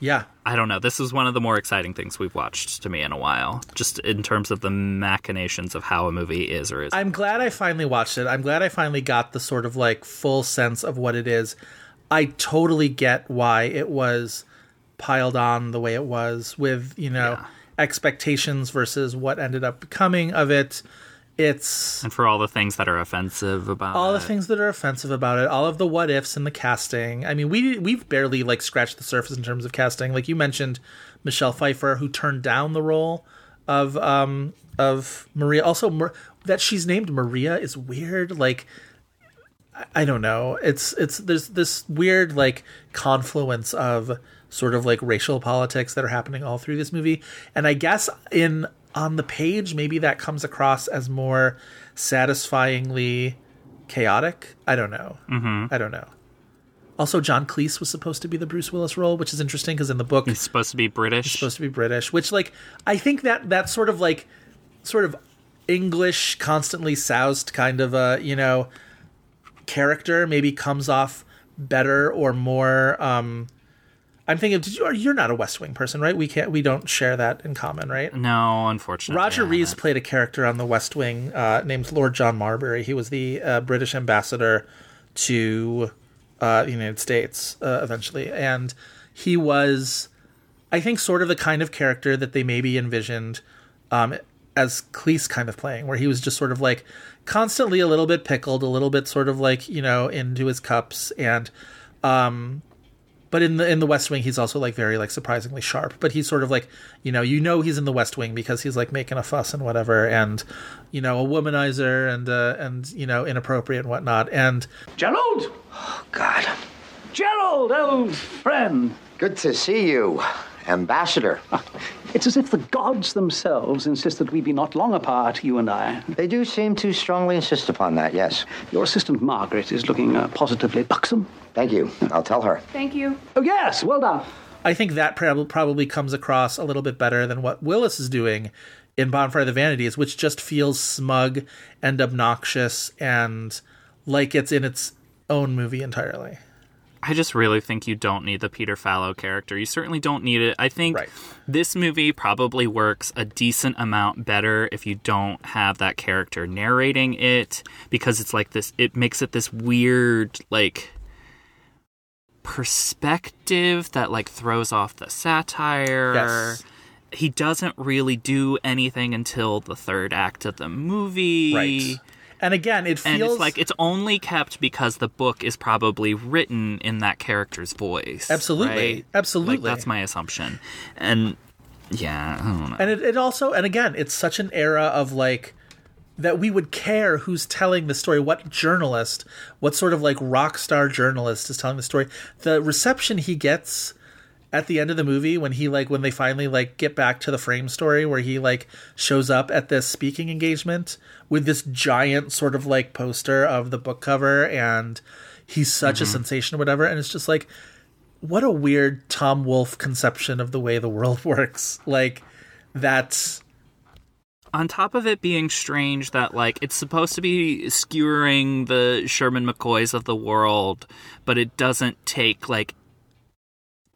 Yeah. I don't know. This is one of the more exciting things we've watched to me in a while, just in terms of the machinations of how a movie is or is. I'm glad I finally watched it. I'm glad I finally got the sort of like full sense of what it is. I totally get why it was piled on the way it was with, you know, Yeah. expectations versus what ended up becoming of it. It's and for all the things that are offensive about all the things that are offensive about it, all of the what ifs and the casting. I mean, we we've barely like scratched the surface in terms of casting. Like you mentioned, Michelle Pfeiffer, who turned down the role of um of Maria. Also, Mar- that she's named Maria is weird. Like, I don't know. It's it's there's this weird like confluence of sort of like racial politics that are happening all through this movie, and I guess in on the page maybe that comes across as more satisfyingly chaotic. I don't know. Mm-hmm. I don't know. Also, John Cleese was supposed to be the Bruce Willis role, which is interesting because in the book He's supposed to be British. supposed to be British, which like I think that that sort of like sort of English, constantly soused kind of a you know character maybe comes off better or more. um I'm thinking, did you? You're not a West Wing person, right? We can't. We don't share that in common, right? no, unfortunately. Roger Rees played a character on the West Wing uh, named Lord John Marbury. He was the uh, British ambassador to uh, the United States uh, eventually, and he was, I think, sort of the kind of character that they maybe envisioned um, as Cleese kind of playing, where he was just sort of like constantly a little bit pickled, a little bit sort of like you know into his cups, and um, but in the in the West Wing, he's also like very like surprisingly sharp. But he's sort of like you know you know he's in the West Wing because he's like making a fuss and whatever, and you know a womanizer and uh, and you know inappropriate and whatnot. And Gerald! Oh God. Gerald, old friend! Good to see you, Ambassador. It's as if the gods themselves insist that we be not long apart, you and I. They do seem to strongly insist upon that, yes. Your assistant Margaret is looking uh, positively buxom. Thank you. I'll tell her. Thank you. Oh, yes, well done. I think that prob- probably comes across a little bit better than what Willis is doing in Bonfire of the Vanities, which just feels smug and obnoxious and like it's in its own movie entirely. I just really think you don't need the Peter Fallow character. You certainly don't need it. I think Right. this movie probably works a decent amount better if you don't have that character narrating it because it's like this it makes it this weird like perspective that like throws off the satire. Yes. He doesn't really do anything until the third act of the movie. Right. And again, it feels And it's like it's only kept because the book is probably written in that character's voice. Absolutely. right? Absolutely. Like, that's my assumption. And yeah, I don't know. and it, it also and again it's such an era of like that we would care who's telling the story what journalist what sort of like rock star journalist is telling the story the reception he gets at the end of the movie when he like when they finally like get back to the frame story where he like shows up at this speaking engagement with this giant sort of like poster of the book cover and he's such a mm-hmm. sensation or whatever and it's just like what a weird Tom Wolfe conception of the way the world works. Like that's on top of it being strange that like it's supposed to be skewering the Sherman McCoys of the world, but it doesn't take like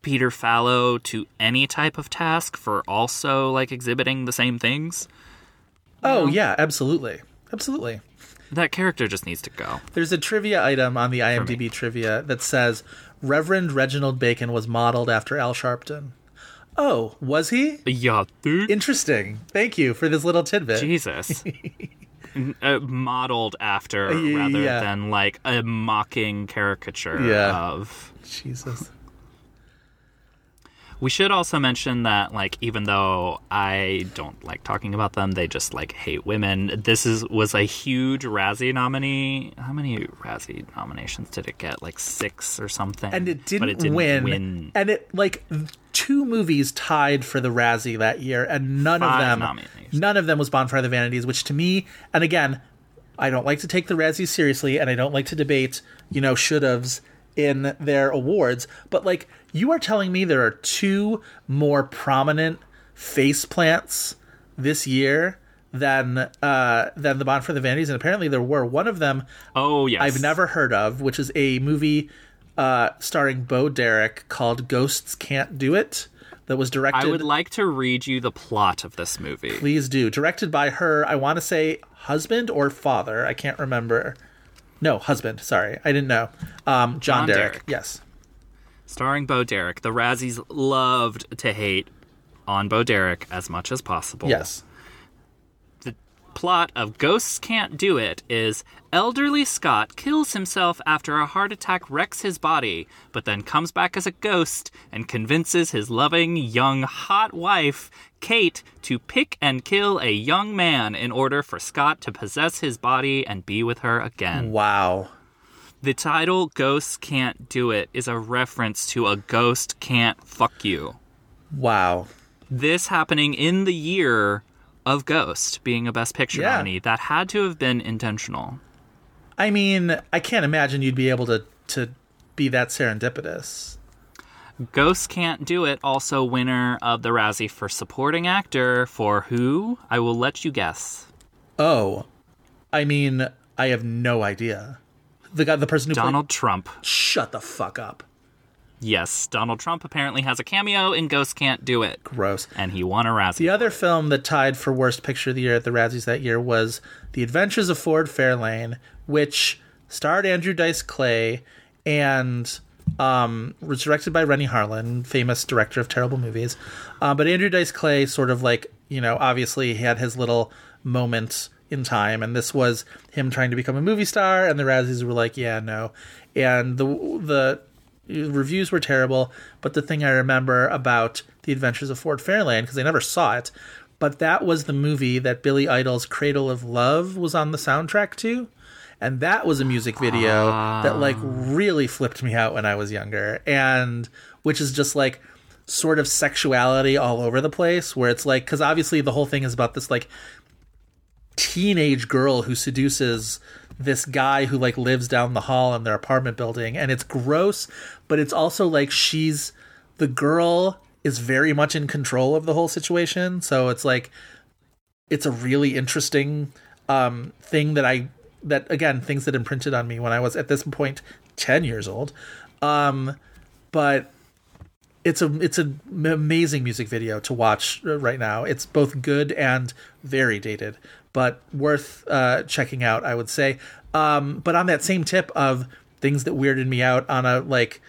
Peter Fallow to any type of task for also like exhibiting the same things. oh yeah, absolutely, absolutely. That character just needs to go. There's a trivia item on the IMDb trivia that says Reverend Reginald Bacon was modeled after Al Sharpton. Oh, was he? Yeah, dude. Interesting. Thank you for this little tidbit. Jesus. uh, modeled after rather yeah. than like a mocking caricature Yeah. of Jesus. We should also mention that, like, even though I don't like talking about them, they just like hate women. This is was a huge Razzie nominee. How many Razzie nominations did it get? Like six or something. And it didn't, but it didn't win. win. And it like two movies tied for the Razzie that year, and none Five of them, nominations. none of them was Bonfire of the Vanities. Which to me, and again, I don't like to take the Razzies seriously, and I don't like to debate, you know, should haves in their awards. But like, you are telling me there are two more prominent face plants this year than uh, than the Bond for the Vanities, and apparently there were. One of them Oh yes. I've never heard of, which is a movie uh, starring Bo Derek called Ghosts Can't Do It. That was directed. I would like to read you the plot of this movie. Please do. Directed by her, I want to say husband or father. I can't remember. No, husband. Sorry, I didn't know. Um, John, John Derek. Derek. Yes. Starring Bo Derek. The Razzies loved to hate on Bo Derek as much as possible. Yes. The plot of Ghosts Can't Do It is elderly Scott kills himself after a heart attack wrecks his body, but then comes back as a ghost and convinces his loving, young, hot wife, Kate, to pick and kill a young man in order for Scott to possess his body and be with her again. Wow. The title Ghosts Can't Do It is a reference to a ghost can't fuck you. Wow. This happening in the year of Ghost being a Best Picture Yeah. nominee. That had to have been intentional. I mean, I can't imagine you'd be able to to be that serendipitous. Ghosts Can't Do It, also winner of the Razzie for Supporting Actor for who? I will let you guess. Oh, I mean, I have no idea. The guy, the person who Donald Trump. Shut the fuck up. Yes, Donald Trump apparently has a cameo in Ghosts Can't Do It. Gross. And he won a Razzie. The other film that tied for worst picture of the year at the Razzies that year was The Adventures of Ford Fairlane, which starred Andrew Dice Clay and um, was directed by Renny Harlin, famous director of terrible movies. Uh, but Andrew Dice Clay sort of like, you know, obviously he had his little moment in time, and this was him trying to become a movie star, and the Razzies were like, yeah, no. And the the reviews were terrible, but the thing I remember about The Adventures of Ford Fairlane, because I never saw it, but that was the movie that Billy Idol's Cradle of Love was on the soundtrack to. And that was a music video that ah. like really flipped me out when I was younger. And which is just like sort of sexuality all over the place, where it's like, because obviously the whole thing is about this like teenage girl who seduces this guy who like lives down the hall in their apartment building and it's gross but it's also like she's the girl is very much in control of the whole situation so it's like it's a really interesting um thing that i that again things that imprinted on me when i was at this point 10 years old um but it's a it's an amazing music video to watch uh, right now. It's both good and very dated, but worth uh, checking out, I would say. Um, but on that same tip of things that weirded me out on a like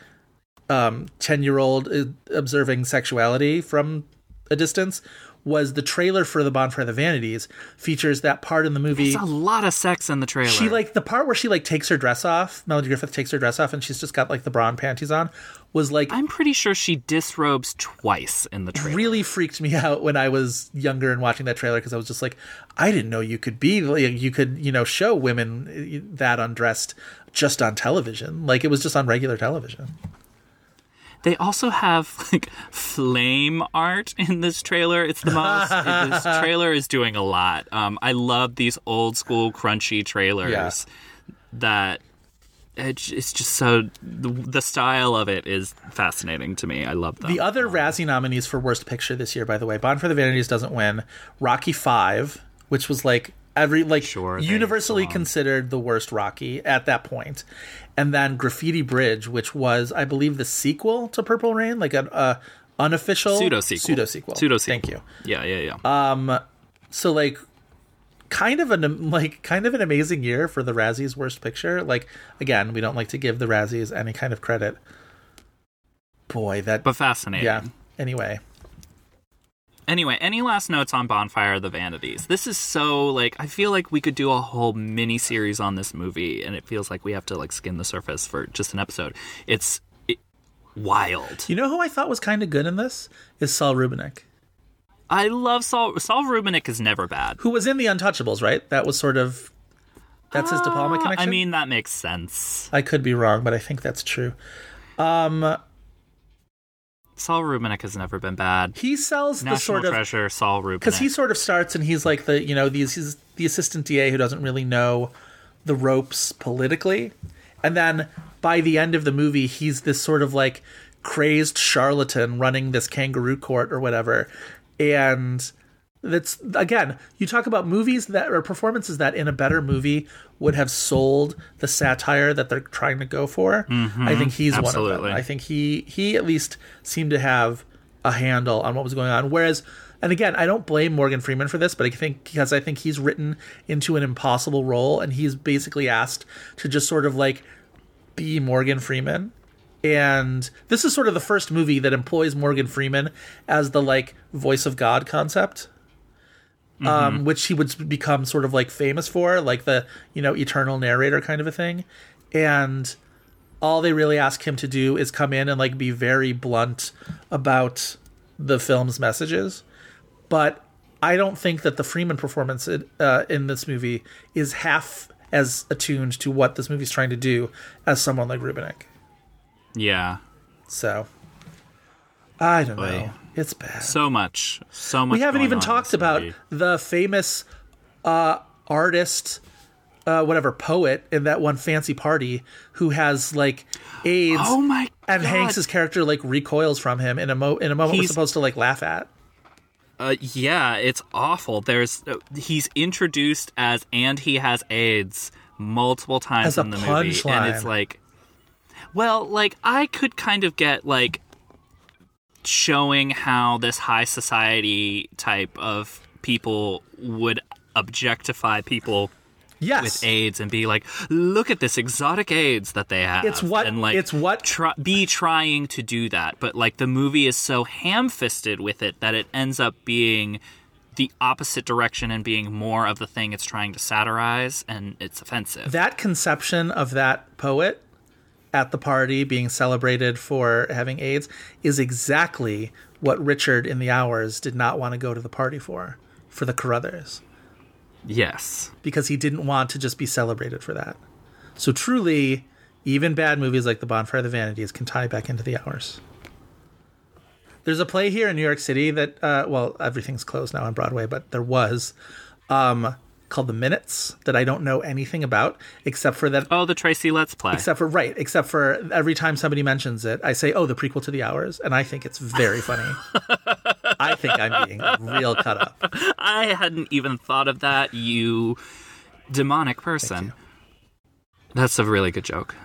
um 10 year old observing sexuality from a distance was the trailer for the Bonfire of the Vanities features that part in the movie. There's a lot of sex in the trailer. She like the part where she like takes her dress off. Melanie Griffith takes her dress off, and she's just got like the bra and panties on. Was like I'm pretty sure she disrobes twice in the trailer. It really freaked me out when I was younger and watching that trailer because I was just like, I didn't know you could be like, you could you know show women that undressed just on television. Like it was just on regular television. They also have like flame art in this trailer. It's the most. this trailer is doing a lot. Um, I love these old school crunchy trailers Yeah. that it's just so the, the style of it is fascinating to me. I love them. The other Razzie nominees for Worst Picture this year, by the way, Bond for the Vanities doesn't win. Rocky Five, which was like every like Sure, universally considered the worst Rocky at that point, and then Graffiti Bridge, which was I believe the sequel to Purple Rain, like an uh, unofficial Pseudo sequel. Pseudo sequel. Pseudo sequel. Thank you. Yeah, yeah, yeah. Um, so like kind of an like kind of an amazing year for the Razzies Worst Picture. Like again, we don't like to give the Razzies any kind of credit. Boy, that but fascinating. yeah. Anyway, Anyway, any last notes on Bonfire of the Vanities? This is so like I feel like we could do a whole mini series on this movie, and it feels like we have to like skim the surface for just an episode. It's it, wild. you know who I thought was kind of good in this is Saul Rubinek, I love Saul. Saul Rubinek is never bad. who was in The Untouchables, right? That was sort of that's his De Palma Uh, connection. I mean, that makes sense. I could be wrong, but I think that's true. Um, Saul Rubinek has never been bad. he sells the National sort of treasure, Saul Rubinek. because he sort of starts and he's like the you know these he's the assistant DA who doesn't really know the ropes politically, and then by the end of the movie he's this sort of like crazed charlatan running this kangaroo court or whatever, and That's again, you talk about movies that or performances that in a better movie would have sold the satire that they're trying to go for. I think mm-hmm. he's one of them. I think he he at least seemed to have a handle on what was going on. Whereas, and again, I don't blame Morgan Freeman for this, but I think because I think he's written into an impossible role, and he's basically asked to just sort of like be Morgan Freeman. And this is sort of the first movie that employs Morgan Freeman as the like voice of God concept. Um, which he would become sort of like famous for, like the, you know, eternal narrator kind of a thing. And all they really ask him to do is come in and like be very blunt about the film's messages. But I don't think that the Freeman performance uh, in this movie is half as attuned to what this movie's trying to do as someone like Rubinek. Yeah. So I don't Boy. know. It's bad. So much. So much. we haven't even talked about movie. the famous uh, artist, uh, whatever poet in that one fancy party who has like AIDS. Oh my And God. Hanks's character like recoils from him in a mo in a moment we're supposed to like laugh at. Uh, yeah, it's awful. There's uh, he's introduced as and he has AIDS multiple times in the movie, and it's like, well, like I could kind of get like showing how this high society type of people would objectify people Yes. with AIDS and be like, look at this exotic AIDS that they have. It's what- and like it's what- try, be trying to do that, but like the movie is so ham-fisted with it that it ends up being the opposite direction and being more of the thing it's trying to satirize, and it's offensive. that conception of that poet at the party being celebrated for having AIDS is exactly what Richard in the hours did not want to go to the party for, for the Carruthers. yes, because he didn't want to just be celebrated for that. So truly, even bad movies like The Bonfire of the Vanities can tie back into the hours. There's a play here in New York City that, uh, well, everything's closed now on Broadway, but there was, um, called The Minutes that I don't know anything about except for that. Oh, the Tracy Letts Play. Except for right, except for every time somebody mentions it, I say, "Oh, the prequel to The Hours," and I think it's very funny. I think I'm being real cut up. I hadn't even thought of that. You demonic person. That's a really good joke.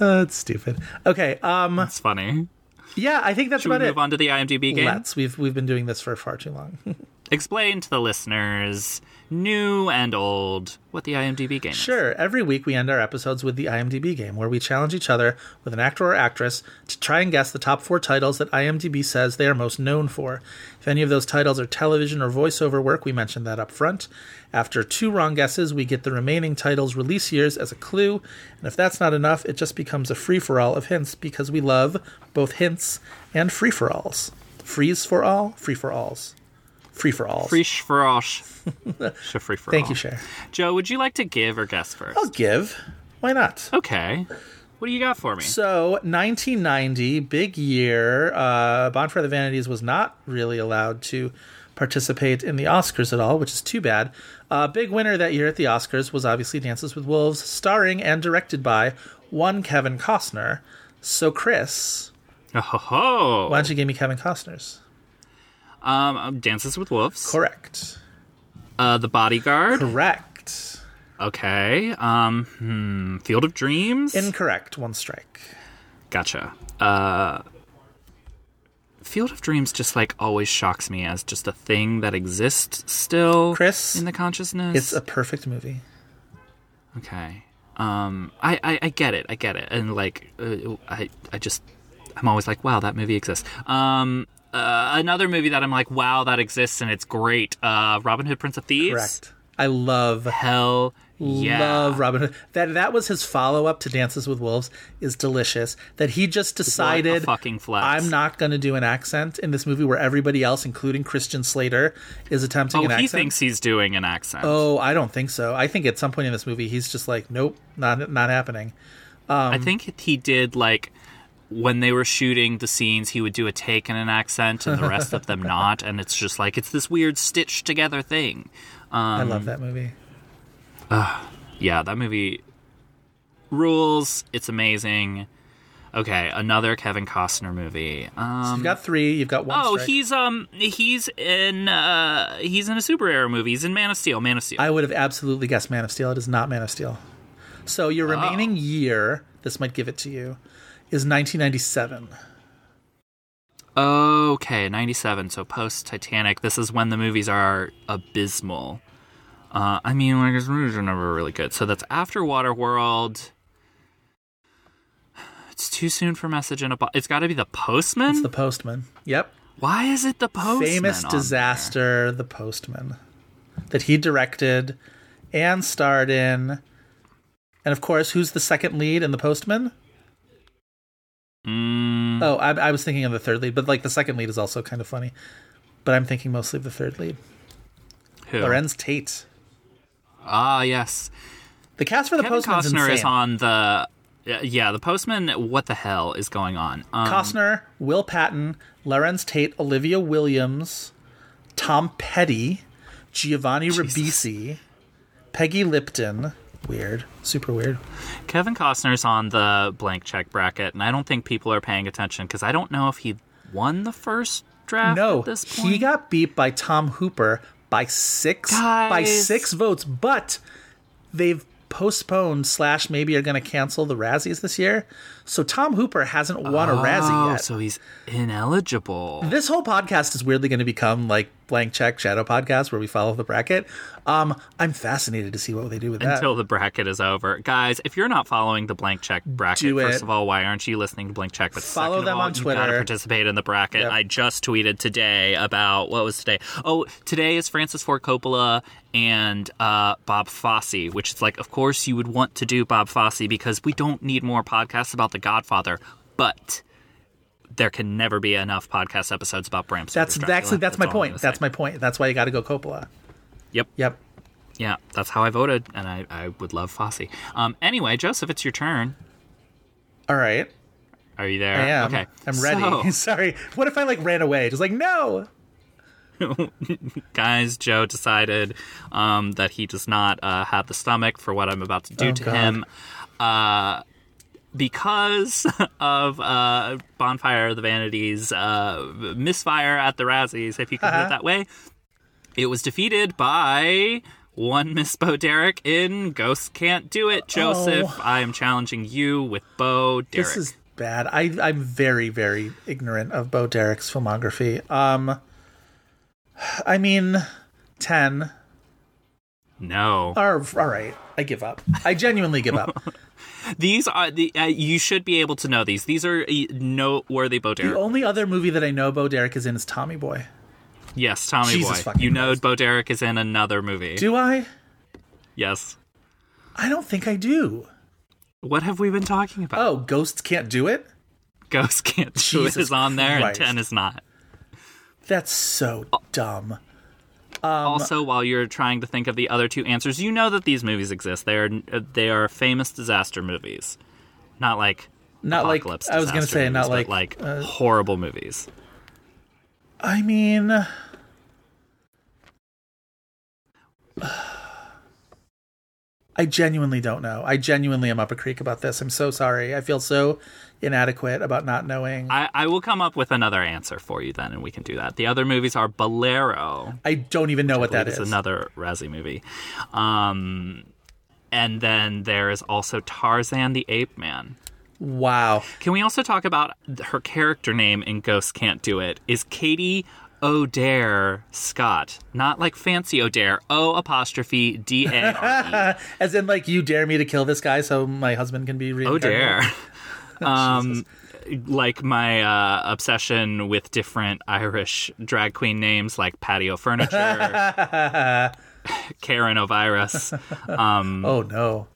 Uh, it's stupid. Okay, um, It's funny. yeah, I think that's Should we about move it. on to the IMDb game? Let's. We've we've been doing this for far too long. Explain to the listeners, new and old, what the IMDb game is. sure. Every week we end our episodes with the IMDb game, where we challenge each other with an actor or actress to try and guess the top four titles that IMDb says they are most known for. If any of those titles are television or voiceover work, we mention that up front. After two wrong guesses, we get the remaining titles' release years as a clue, and if that's not enough, it just becomes a free for all of hints because we love both hints and free for alls. Freeze for all, free for alls. Free for alls. Free for all. Free for all. Thank you, Cher. Joe, would you like to give or guess first? I'll give. Why not? Okay. What do you got for me? So, 1990, big year. Uh, Bonfire of the Vanities was not really allowed to participate in the Oscars at all, which is too bad. Uh, big winner that year at the Oscars was obviously Dances with Wolves, starring and directed by one Kevin Costner. So, Chris, Oh, ho, ho. why don't you give me Kevin Costner's? Um, Dances with Wolves. Correct. Uh, the Bodyguard. Correct. Okay. Um, hmm, Field of Dreams. Incorrect. One strike. Gotcha. Uh, Field of Dreams just like always shocks me as just a thing that exists still, Chris, in the consciousness. It's a perfect movie. Okay. Um, I, I, I get it. I get it. And like, uh, I, I just, I'm always like, wow, that movie exists. Um, uh, another movie that I'm like, wow, that exists and it's great. Uh, Robin Hood, Prince of Thieves. Correct. I love Hell yeah. Love Robin Hood. That that was his follow up to Dances with Wolves is delicious. That he just decided fucking flex. I'm not going to do an accent in this movie where everybody else, including Christian Slater, is attempting Oh, an he accent. thinks he's doing an accent. oh, I don't think so. I think at some point in this movie he's just like, nope, not not happening. Um, I think he did like when they were shooting the scenes, he would do a take in an accent and the rest of them not, and it's just like it's this weird stitched together thing. Um, I love that movie. yeah, that movie rules. It's amazing. Okay, another Kevin Costner movie. Um, you've got three. You've got one. oh, strike. he's um he's in uh he's in a superhero movie. He's in Man of Steel. Man of Steel. I would have absolutely guessed Man of Steel. It is not Man of Steel. So your remaining Oh. year, this might give it to you, is 1997. Okay, 97, so post Titanic. This is when the movies are abysmal. Uh, I mean, like, his movies are never really good. So that's after Waterworld. It's too soon for Message in a Bottle. It's got to be The Postman? It's The Postman. Yep. Why is it The Postman? Famous disaster, The Postman, that he directed and starred in. And of course, who's the second lead in The Postman? Mm, Oh, I, I was thinking of the third lead, but like the second lead is also kind of funny. But I'm thinking mostly of the third lead. who? Larenz Tate. Ah, yes. The cast for The Kevin Postman's Costner insane. is on the. Yeah, The Postman. What the hell is going on? Um, Costner, Will Patton, Larenz Tate, Olivia Williams, Tom Petty, Giovanni Ribisi, Peggy Lipton. Weird. Super weird. Kevin Costner's on the blank check bracket, and I don't think people are paying attention because I don't know if he won the first draft no, at this point. he got beat by Tom Hooper by six by six votes, but they've postponed slash maybe are going to cancel the Razzies this year. So Tom Hooper hasn't won a Razzie Oh, yet. so he's ineligible. This whole podcast is weirdly going to become like blank check shadow podcast where we follow the bracket. Um, I'm fascinated to see what they do with that. Until the bracket is over, guys. If you're not following the blank check bracket, first of all, why aren't you listening to blank check? But Follow them all, on You gotta Twitter. participate in the bracket. Yep. I just tweeted today about what was today. Oh, today is Francis Ford Coppola and uh, Bob Fosse, which is like, of course, you would want to do Bob Fosse because we don't need more podcasts about The Godfather, but. There can never be enough podcast episodes about Bram that's actually that's my I'm gonna point. That's my point. That's why you got to go Coppola. Yep. Yep. Yeah, that's how I voted, and I, I would love Fosse. Um, anyway, Joseph, it's your turn. All right. Are you there? I am. Okay. I'm ready. So, Sorry. What if I like ran away? Just like no. guys, Joe decided um, that he does not uh, have the stomach for what I'm about to do Oh, to God. him. Uh, because of uh, Bonfire of the Vanities uh, misfire at the Razzies, if you can put Uh-huh. it that way, it was defeated by one Miss Bo Derek in Ghosts Can't Do It. Joseph, Oh. I am challenging you with Bo Derek. This is bad. I I'm very very ignorant of Bo Derek's filmography. Um. I mean, ten. no. Or, all right. I give up. I genuinely give up. These are the uh, you should be able to know these. These are uh, noteworthy Bo the only other movie that I know Bo Derek is in is Tommy Boy. Yes, Tommy Jesus Boy. You know Christ. Bo Derek is in another movie. Do I? yes. I don't think I do. What have we been talking about? Oh, Ghosts Can't Do It? Ghosts Can't Do Jesus is on there Christ. and 10 is not. That's so dumb. Um, also, while you're trying to think of the other two answers, you know that these movies exist. They are uh, they are famous disaster movies. Not like Not like I was gonna say, not movies, but like. like uh, horrible movies. I mean, I genuinely don't know. I genuinely am up a creek about this. I'm so sorry. I feel so inadequate about not knowing. I, I will come up with another answer for you then, and we can do that. The other movies are Bolero. I don't even know what that is. is another Razzie movie. Um, and then there is also Tarzan the Ape Man. Wow. Can we also talk about her character name in Ghosts Can't Do It? Is Katie O'Dare Scott, not like fancy O'Dare. O apostrophe D A R E. As in, like, you dare me to kill this guy so my husband can be reincarnated. O'Dare. um, like my uh, obsession with different Irish drag queen names, like Patio Furniture, Karen O'Virus. Um, Oh no.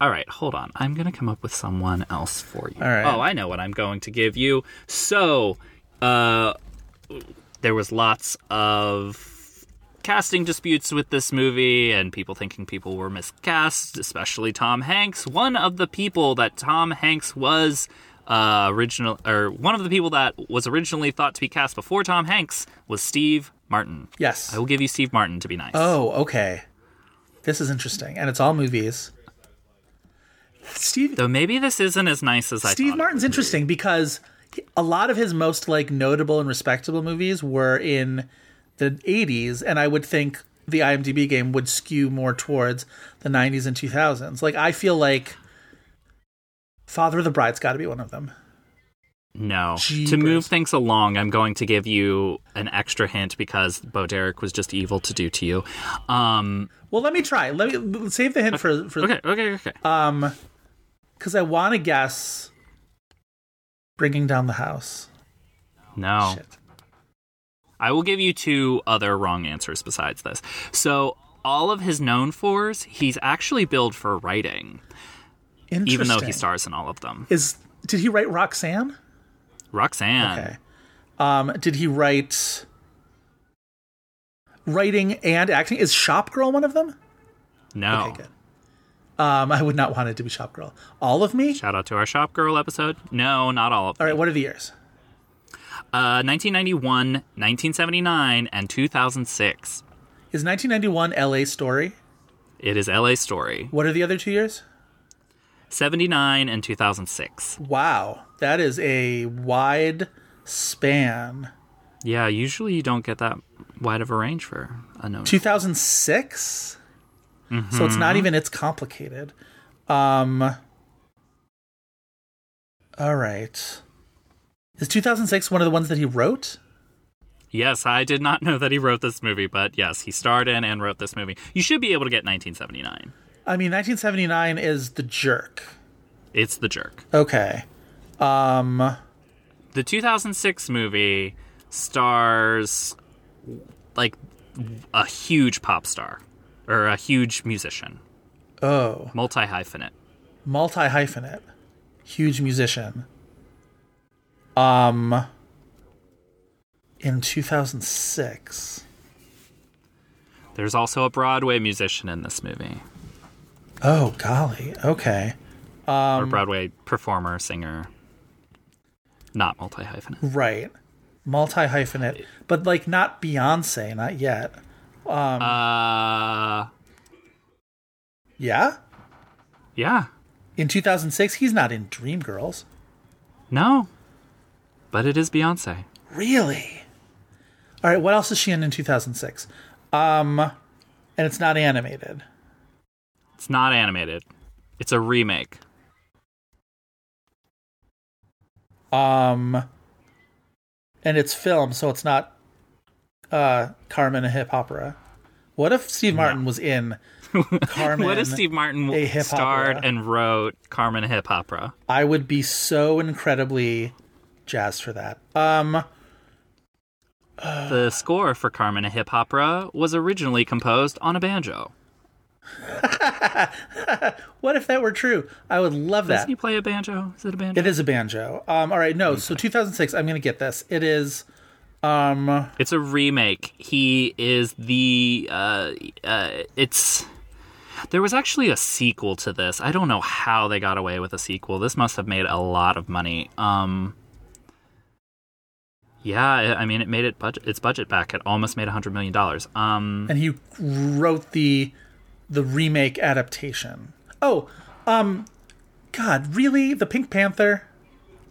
All right, hold on. I'm going to come up with someone else for you. All right. Oh, I know what I'm going to give you. So, uh, there was lots of casting disputes with this movie and people thinking people were miscast, especially Tom Hanks. One of the people that Tom Hanks was uh, original, or one of the people that was originally thought to be cast before Tom Hanks was Steve Martin. Yes. I will give you Steve Martin to be nice. Oh, okay. This is interesting, and it's all movies. Steve Though maybe this isn't as nice as I Steve. Martin's interesting because a lot of his most like notable and respectable movies were in the 80s and I would think the IMDb game would skew more towards the 90s and 2000s. Like I feel like Father of the Bride's got to be one of them. No. Jeepers. To move things along, I'm going to give you an extra hint because Bo Derek was just evil to do to you. Um, Well, let me try. Let me save the hint for for okay, okay, okay. um cuz I want to guess bringing down the house. No. Shit. I will give you two other wrong answers besides this. So, all of his known fours, he's actually billed for writing, Interesting. even though he stars in all of them. Is did he write Roxanne? Roxanne. Okay. Um, did he write writing and acting? Is Shopgirl one of them? No. Okay, good. Um, I would not want it to be Shopgirl. All of me? Shout out to our Shopgirl episode. No, not all of All them. right, what are the years? Uh, 1991, 1979, and 2006. Is 1991 LA Story? It is LA Story. What are the other two years? 79 and 2006. Wow, that is a wide span. Yeah, usually you don't get that wide of a range for a known. 2006? So it's not even it's complicated. Um All right. Is 2006 one of the ones that he wrote? Yes, I did not know that he wrote this movie, but yes, he starred in and wrote this movie. You should be able to get 1979. I mean 1979 is The Jerk. It's The Jerk. Okay. Um The 2006 movie stars like a huge pop star or a huge musician, oh, multi hyphenate. multi hyphenate. Huge musician. Um in 2006. There's also a Broadway musician in this movie, Oh golly. Okay. or Broadway performer, singer. Not multi hyphenate. Right. Multi hyphenate, but like not Beyonce, not yet. Uh, Yeah? yeah, In 2006, he's not in Dreamgirls. no, but it is Beyonce. Really? All right, what else is she in in 2006? Um and it's not animated. It's not animated. It's a remake. Um and it's film, so it's not uh Carmen a hip hopera. What if Steve Martin was in Carmen? what if Steve Martin a starred opera? and wrote Carmen a Hip Hopera? I would be so incredibly jazzed for that. Um The score for Carmen a Hip Hopera was originally composed on a banjo. what if that were true? I would love that. Does he play a banjo? Is it a banjo? It is a banjo. Um all right, no. So 2006, I'm going to get this. It is um It's a remake. He is the uh uh it's there was actually a sequel to this. I don't know how they got away with a sequel. This must have made a lot of money. Um Yeah, I mean it made it budget its budget back. It almost made a 100 million dollars. Um and he wrote the the remake adaptation. Oh, um God, really? The Pink Panther?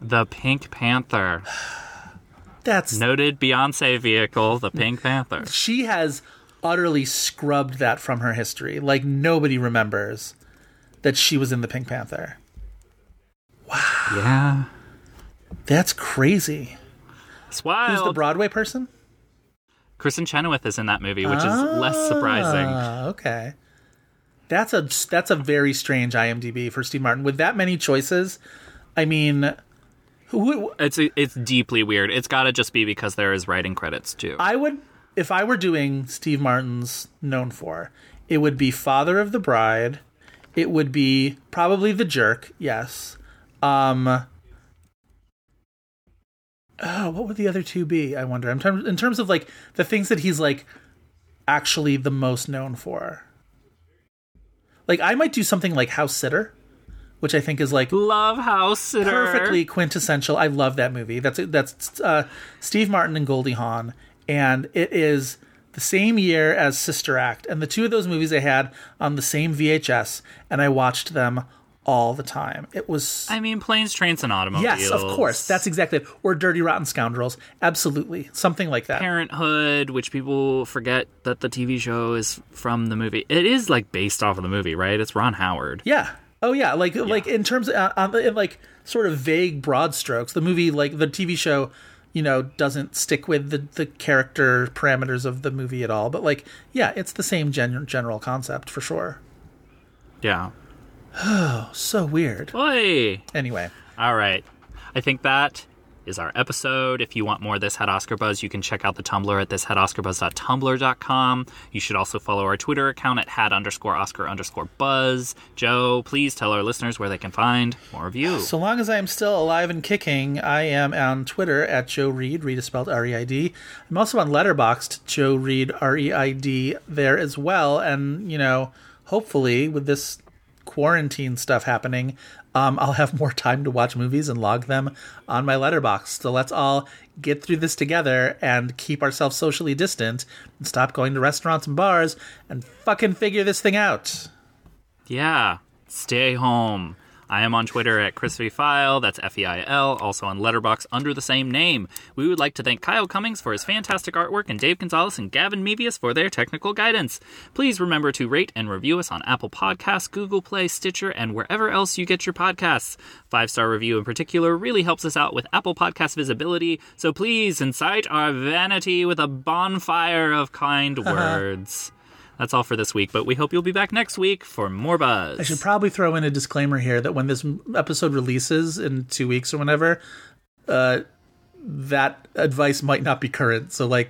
The Pink Panther. That's Noted Beyonce vehicle, the Pink Panther. she has utterly scrubbed that from her history. Like nobody remembers that she was in the Pink Panther. Wow. Yeah. That's crazy. It's wild. Who's the Broadway person? Kristin Chenoweth is in that movie, which is less surprising. Ah, okay. That's a that's a very strange IMDb for Steve Martin with that many choices. I mean, who It's it's deeply weird. It's got to just be because there is writing credits too. I would if I were doing Steve Martin's known for, it would be Father of the Bride. It would be probably The Jerk, yes. Um Oh, what would the other two be? I wonder. In terms in terms of like the things that he's like actually the most known for. Like I might do something like House Sitter, which I think is like Love House Sitter. perfectly quintessential. I love that movie. That's that's uh, Steve Martin and Goldie Hawn, and it is the same year as Sister Act, and the two of those movies I had on the same VHS, and I watched them all the time. It was I mean, planes, trains, and automobiles. yes, of course. That's exactly it. Or Dirty Rotten Scoundrels. Absolutely, something like that. Parenthood, which people forget that the TV show is from the movie. It is like based off of the movie, right? It's Ron Howard. Yeah. Oh yeah. Like like in terms of, uh, on in like sort of vague broad strokes, the movie like the TV show, you know, doesn't stick with the the character parameters of the movie at all. But like, yeah, it's the same gen- general concept for sure. Yeah. Oh, so weird. Anyway, All right. I think that is our episode. If you want more of This Had Oscar Buzz, you can check out the Tumblr at thishadoscarbuzz.tumblr.com. You should also follow our Twitter account at had underscore Oscar underscore Buzz. Joe, please tell our listeners where they can find more of you. so long as I am still alive and kicking, I am on Twitter at Joe Reid. Reid is spelled R E I D. I'm also on Letterboxd, Joe Reid R E I D there as well. And you know, hopefully with this quarantine stuff happening, um, I'll have more time to watch movies and log them on my Letterboxd. So let's all get through this together and keep ourselves socially distant and stop going to restaurants and bars and fucking figure this thing out. Yeah, stay home. I am on Twitter at ChrisVFeil, that's F E I L, also on Letterboxd under the same name. We would like to thank Kyle Cummings for his fantastic artwork and Dave Gonzalez and Gavin Mevius for their technical guidance. Please remember to rate and review us on Apple Podcasts, Google Play, Stitcher, and wherever else you get your podcasts. Five star review in particular really helps us out with Apple Podcast visibility, so please incite our vanity with a bonfire of kind words that's all for this week, but we hope you'll be back next week for more buzz. I should probably throw in a disclaimer here that when this episode releases in two weeks or whenever, uh, that advice might not be current. So, like,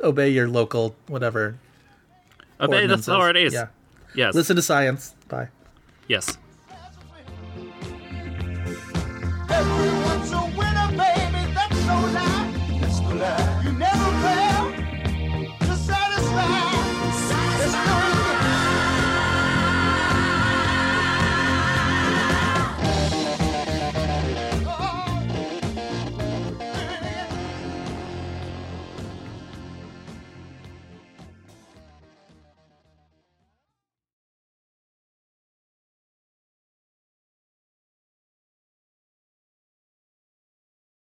obey your local whatever. Obey the authorities. Yeah. Yes. Listen to science. Bye. Yes.